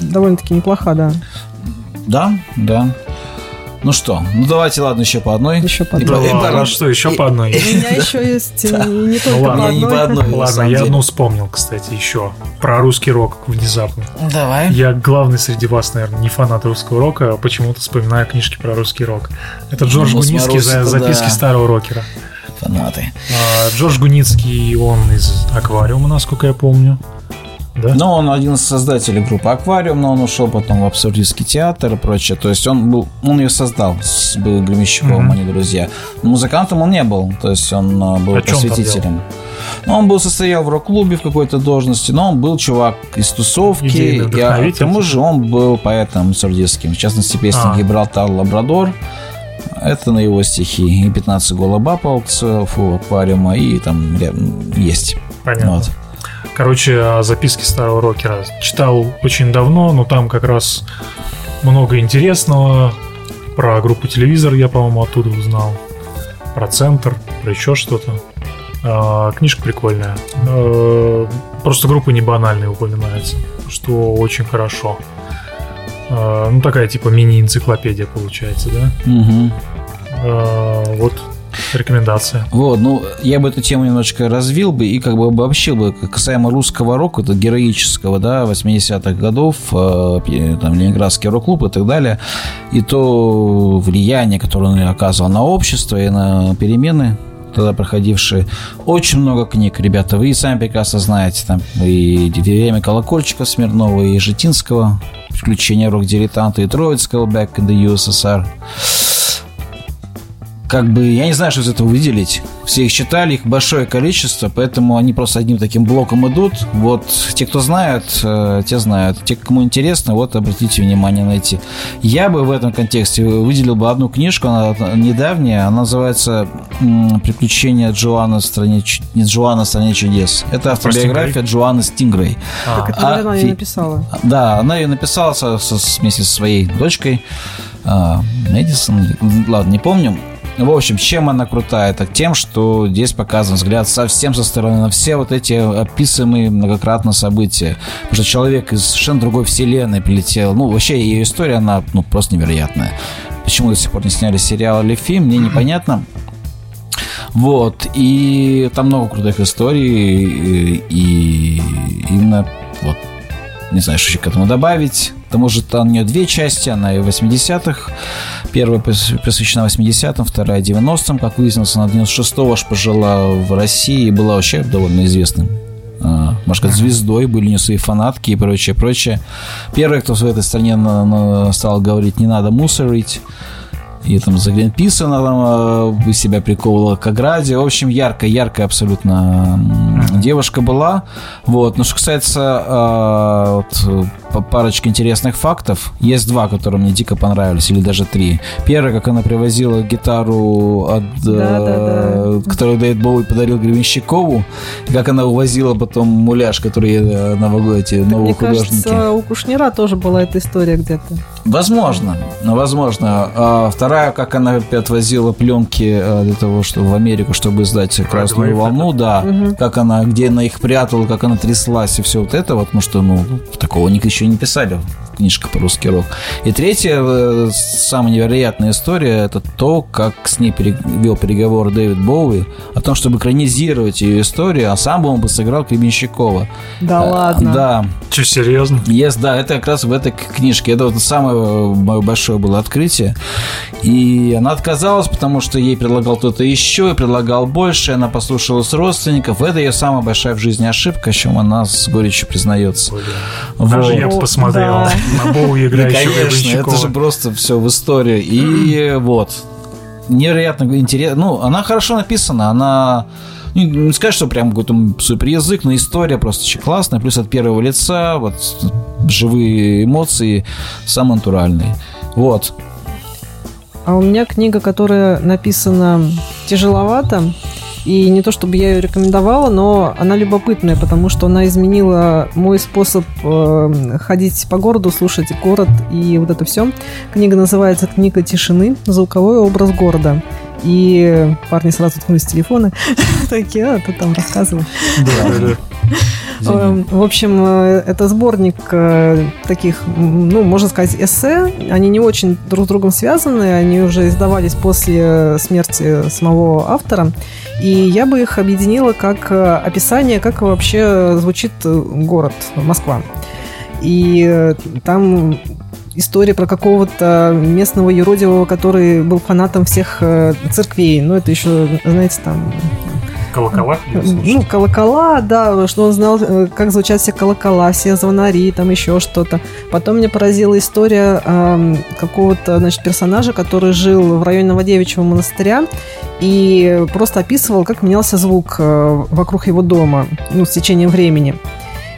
Довольно-таки неплохо, да. Да, да. Ну что, ну давайте, ладно, еще по одной. Еще по одной. Да, ладно, что, еще по одной. У меня еще есть не только по одной. Не по одной. Ладно, я одну вспомнил, кстати, еще. Про русский рок внезапно. Давай. Я главный среди вас, наверное, не фанат русского рока, а почему-то вспоминаю книжки про русский рок. Это Джордж ну, Гуницкий, записки старого рокера. Фанаты. А, Джордж Гуницкий, он из «Аквариума», насколько я помню. Да? Но он один из создателей группы «Аквариум», но он ушел потом в абсурдистский театр и прочее. То есть он был, он ее создал с был Гремещуковым, Мгм. они друзья. Но музыкантом он не был, то есть он а, был А просветителем. Ну, он был состоял в рок-клубе в какой-то должности, но он был чувак из тусовки. И, а, к тому же он был поэтом абсурдистским. В частности, песня А. «Гибралтар Лабрадор». Это на его стихи. И 15 голоба по аукциону аквариума, и там есть. Понятно. Вот. Короче, о записке старого рокера. Читал очень давно, но там как раз много интересного. Про группу телевизор я, по-моему, оттуда узнал. Про центр, про еще что-то. А, книжка прикольная. Э, Просто группа не банальная упоминается, что очень хорошо. Э, Ну, такая типа мини-энциклопедия получается, да? Э, Вот рекомендация. Вот, ну, я бы эту тему немножечко развил бы и как бы обобщил бы касаемо русского рока, это героического, да, 80-х годов, э, там, Ленинградский рок-клуб и так далее, и то влияние, которое он оказывал на общество и на перемены, тогда проходившие. Очень много книг, ребята, вы и сами прекрасно знаете, там, и «Время колокольчика» Смирнова, и Житинского, «Приключения рок-дилетанта», и Троицкого «Back in the USSR» как бы, я не знаю, что из этого выделить. Все их читали, их большое количество, поэтому они просто одним таким блоком идут. Вот те, кто знают, э, те знают. Те, кому интересно, вот обратите внимание на эти. Я бы в этом контексте выделил бы одну книжку, она недавняя, она называется «Приключения Джоанна в стране, не Джоанна в стране чудес». Это автобиография Джоанны Стингрей. А, Так это, А, наверное, она фи- и написала. Да, она ее написала со- со- вместе со своей дочкой а, Мэдисон. Ладно, не помню. В общем, чем она крутая? Так тем, что здесь показан взгляд совсем со стороны на все вот эти описываемые многократно события. Потому что человек из совершенно другой вселенной прилетел. Ну, вообще, ее история, она ну, просто невероятная. Почему до сих пор не сняли сериал или фильм, мне непонятно. Вот, и там много крутых историй, и, и именно вот не знаю, что еще к этому добавить. Же там у нее две части, она и в 80-х. Первая пос- посвящена 80-м, вторая 90-м. Как выяснилось, она 96-го аж пожила в России и была вообще довольно известным. а, можно сказать, звездой, были у нее свои фанатки и прочее, прочее. Первый, кто в этой стране стал говорить, не надо мусорить. И там за Гринпис она там э, себя приковывала к ограде. В общем, яркая, яркая абсолютно девушка была. Вот. Но что касается э, вот, па- парочки интересных фактов, есть два, которые мне дико понравились, или даже три. Первое, как она привозила гитару, от, э, которую Дэвид Боуи подарил Гребенщикову, и как она увозила потом муляж, который новогодние эти новые мне художники. кажется, у Кушнира тоже была эта история где-то. Возможно, ну, возможно. А вторая, как она отвозила пленки э, для того, чтобы в Америку, чтобы издать красную Wave волну, да, Мгм. как она, где она их прятала, как она тряслась и все вот это, вот, потому что, ну, такого никто еще не писали в книжках по русский рок. И третья, э, самая невероятная история, это то, как с ней вел переговоры Дэвид Боуи о том, чтобы экранизировать ее историю, а сам бы он бы сыграл Гребенщикова. Да Э, ладно. Да, Че, серьезно? Yes, да, это как раз в этой книжке. Это вот самое мое большое было открытие. И она отказалась, потому что ей предлагал кто-то еще, и предлагал больше, она послушалась родственников. Это ее самая большая в жизни ошибка, о чем она с горечью признается. Блин. Даже Вот. я бы О, посмотрел да. На Боу, Да, играющего конечно, это же просто все в истории. И вот, невероятно интересно. Ну, она хорошо написана, она... Не, не сказать, что прям какой-то супер язык, но история просто очень классная. Плюс от первого лица, вот живые эмоции, самые натуральные. Вот. А у меня книга, которая написана тяжеловато, и не то чтобы я ее рекомендовала, но она любопытная, потому что она изменила мой способ э, ходить по городу, слушать город и вот это все. Книга называется «Книга тишины. Звуковой образ города». И парни сразу ткнулись в телефоны. [laughs] Такие, а, ты там рассказывай. Да-да-да. Извини. Эм, [laughs] В общем, э, это сборник э, таких, ну, можно сказать, эссе. Они не очень друг с другом связаны, они уже издавались после смерти самого автора. И я бы их объединила как э, описание, как вообще звучит э, город Москва. И э, там история про какого-то местного юродивого, который был фанатом всех э, церквей. Ну, это еще, знаете, там колокола Ну, колокола, да, что он знал, э, как звучат все колокола, все звонари, там еще что-то. Потом меня поразила история э, какого-то, значит, персонажа, который жил в районе Новодевичьего монастыря и просто описывал, как менялся звук э, вокруг его дома, ну, с течением времени.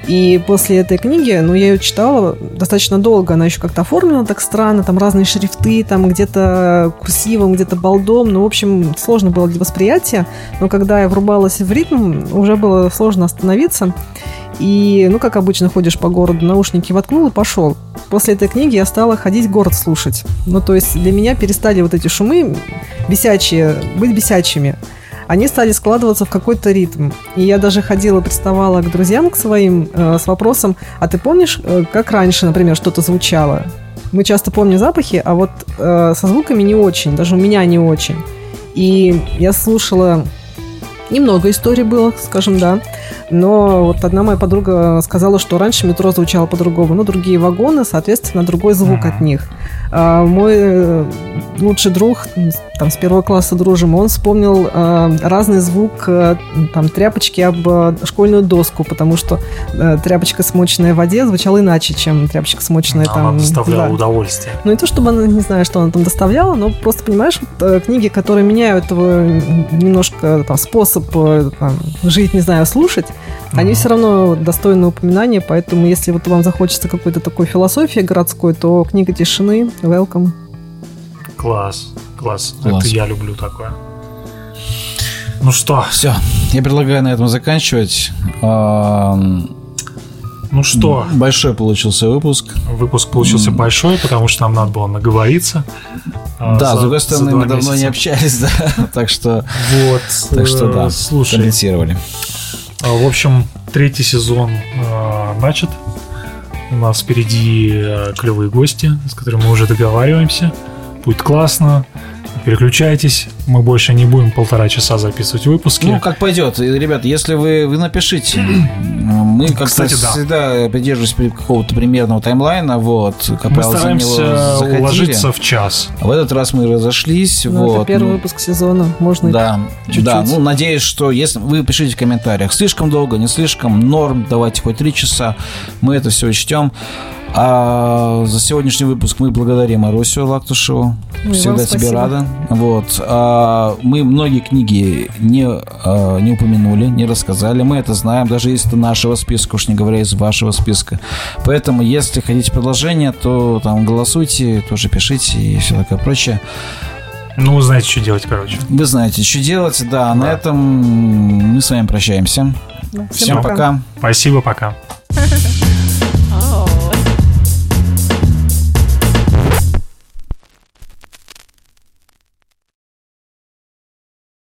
И после этой книги, ну, я ее читала достаточно долго, она еще как-то оформлена так странно, там разные шрифты, там где-то курсивом, где-то балдом, ну, в общем, сложно было для восприятия, но когда я врубалась в ритм, уже было сложно остановиться. И, ну, как обычно, ходишь по городу, наушники воткнул и пошел. После этой книги я стала ходить город слушать. Ну, то есть для меня перестали вот эти шумы бесячие, быть бесячими они стали складываться в какой-то ритм. И я даже ходила, приставала к друзьям, к своим, э, с вопросом, а ты помнишь, э, как раньше, например, что-то звучало? Мы часто помним запахи, а вот э, со звуками не очень, даже у меня не очень. И я слушала Немного историй было, скажем, да. Но вот одна моя подруга сказала, что раньше метро звучало по-другому, но другие вагоны, соответственно, другой звук от них. А мой э, лучший друг, там, с первого класса дружим, он вспомнил а, разный звук а, там, тряпочки об а, школьную доску, потому что а, тряпочка, смоченная в воде, звучала иначе, чем тряпочка, смоченная она там... Она доставляла да. удовольствие. Ну, не то, чтобы она, не знаю, что она там доставляла, но просто, понимаешь, вот, книги, которые меняют его немножко там, способ там, жить, не знаю, слушать, mm-hmm. они все равно достойны упоминания, поэтому если вот вам захочется какой-то такой философии городской, то книга тишины, welcome. Класс, класс. класс. Это я люблю такое. Ну что? Все, я предлагаю на этом заканчивать. Ну что? Большой получился выпуск. Выпуск получился mm. большой, потому что нам надо было наговориться. А, да, за, с другой стороны, мы давно не общались, [laughs] да. так что. Вот. Так что да. Слушай. А, в общем, третий сезон э, начат. У нас впереди э, клевые гости, с которыми мы уже договариваемся. Будет классно. Переключайтесь, мы больше не будем полтора часа записывать выпуски. Ну, как пойдет. Ребята, если вы, вы напишите. [clears throat] Мы как Кстати, да. всегда придерживаемся какого-то примерного таймлайна. Вот, как мы стараемся уложиться в час. В этот раз мы разошлись. Ну, вот. Это первый ну, выпуск сезона. Можно да, чуть-чуть. Да, ну, надеюсь, что если вы пишите в комментариях, слишком долго, не слишком, норм, давайте хоть три часа. Мы это все учтем. А за сегодняшний выпуск мы благодарим Арусю Лактушеву. Ну, Всегда тебе рада. Вот. А, мы многие книги не, а, не упомянули, не рассказали. Мы это знаем, даже из нашего списка, уж не говоря из вашего списка. Поэтому, если хотите продолжение, то там голосуйте, тоже пишите и все такое прочее. Ну, вы знаете, что делать, короче. Вы знаете, что делать, да. да. На этом мы с вами прощаемся. Ну, всем, всем пока. пока. Спасибо, пока. [laughs]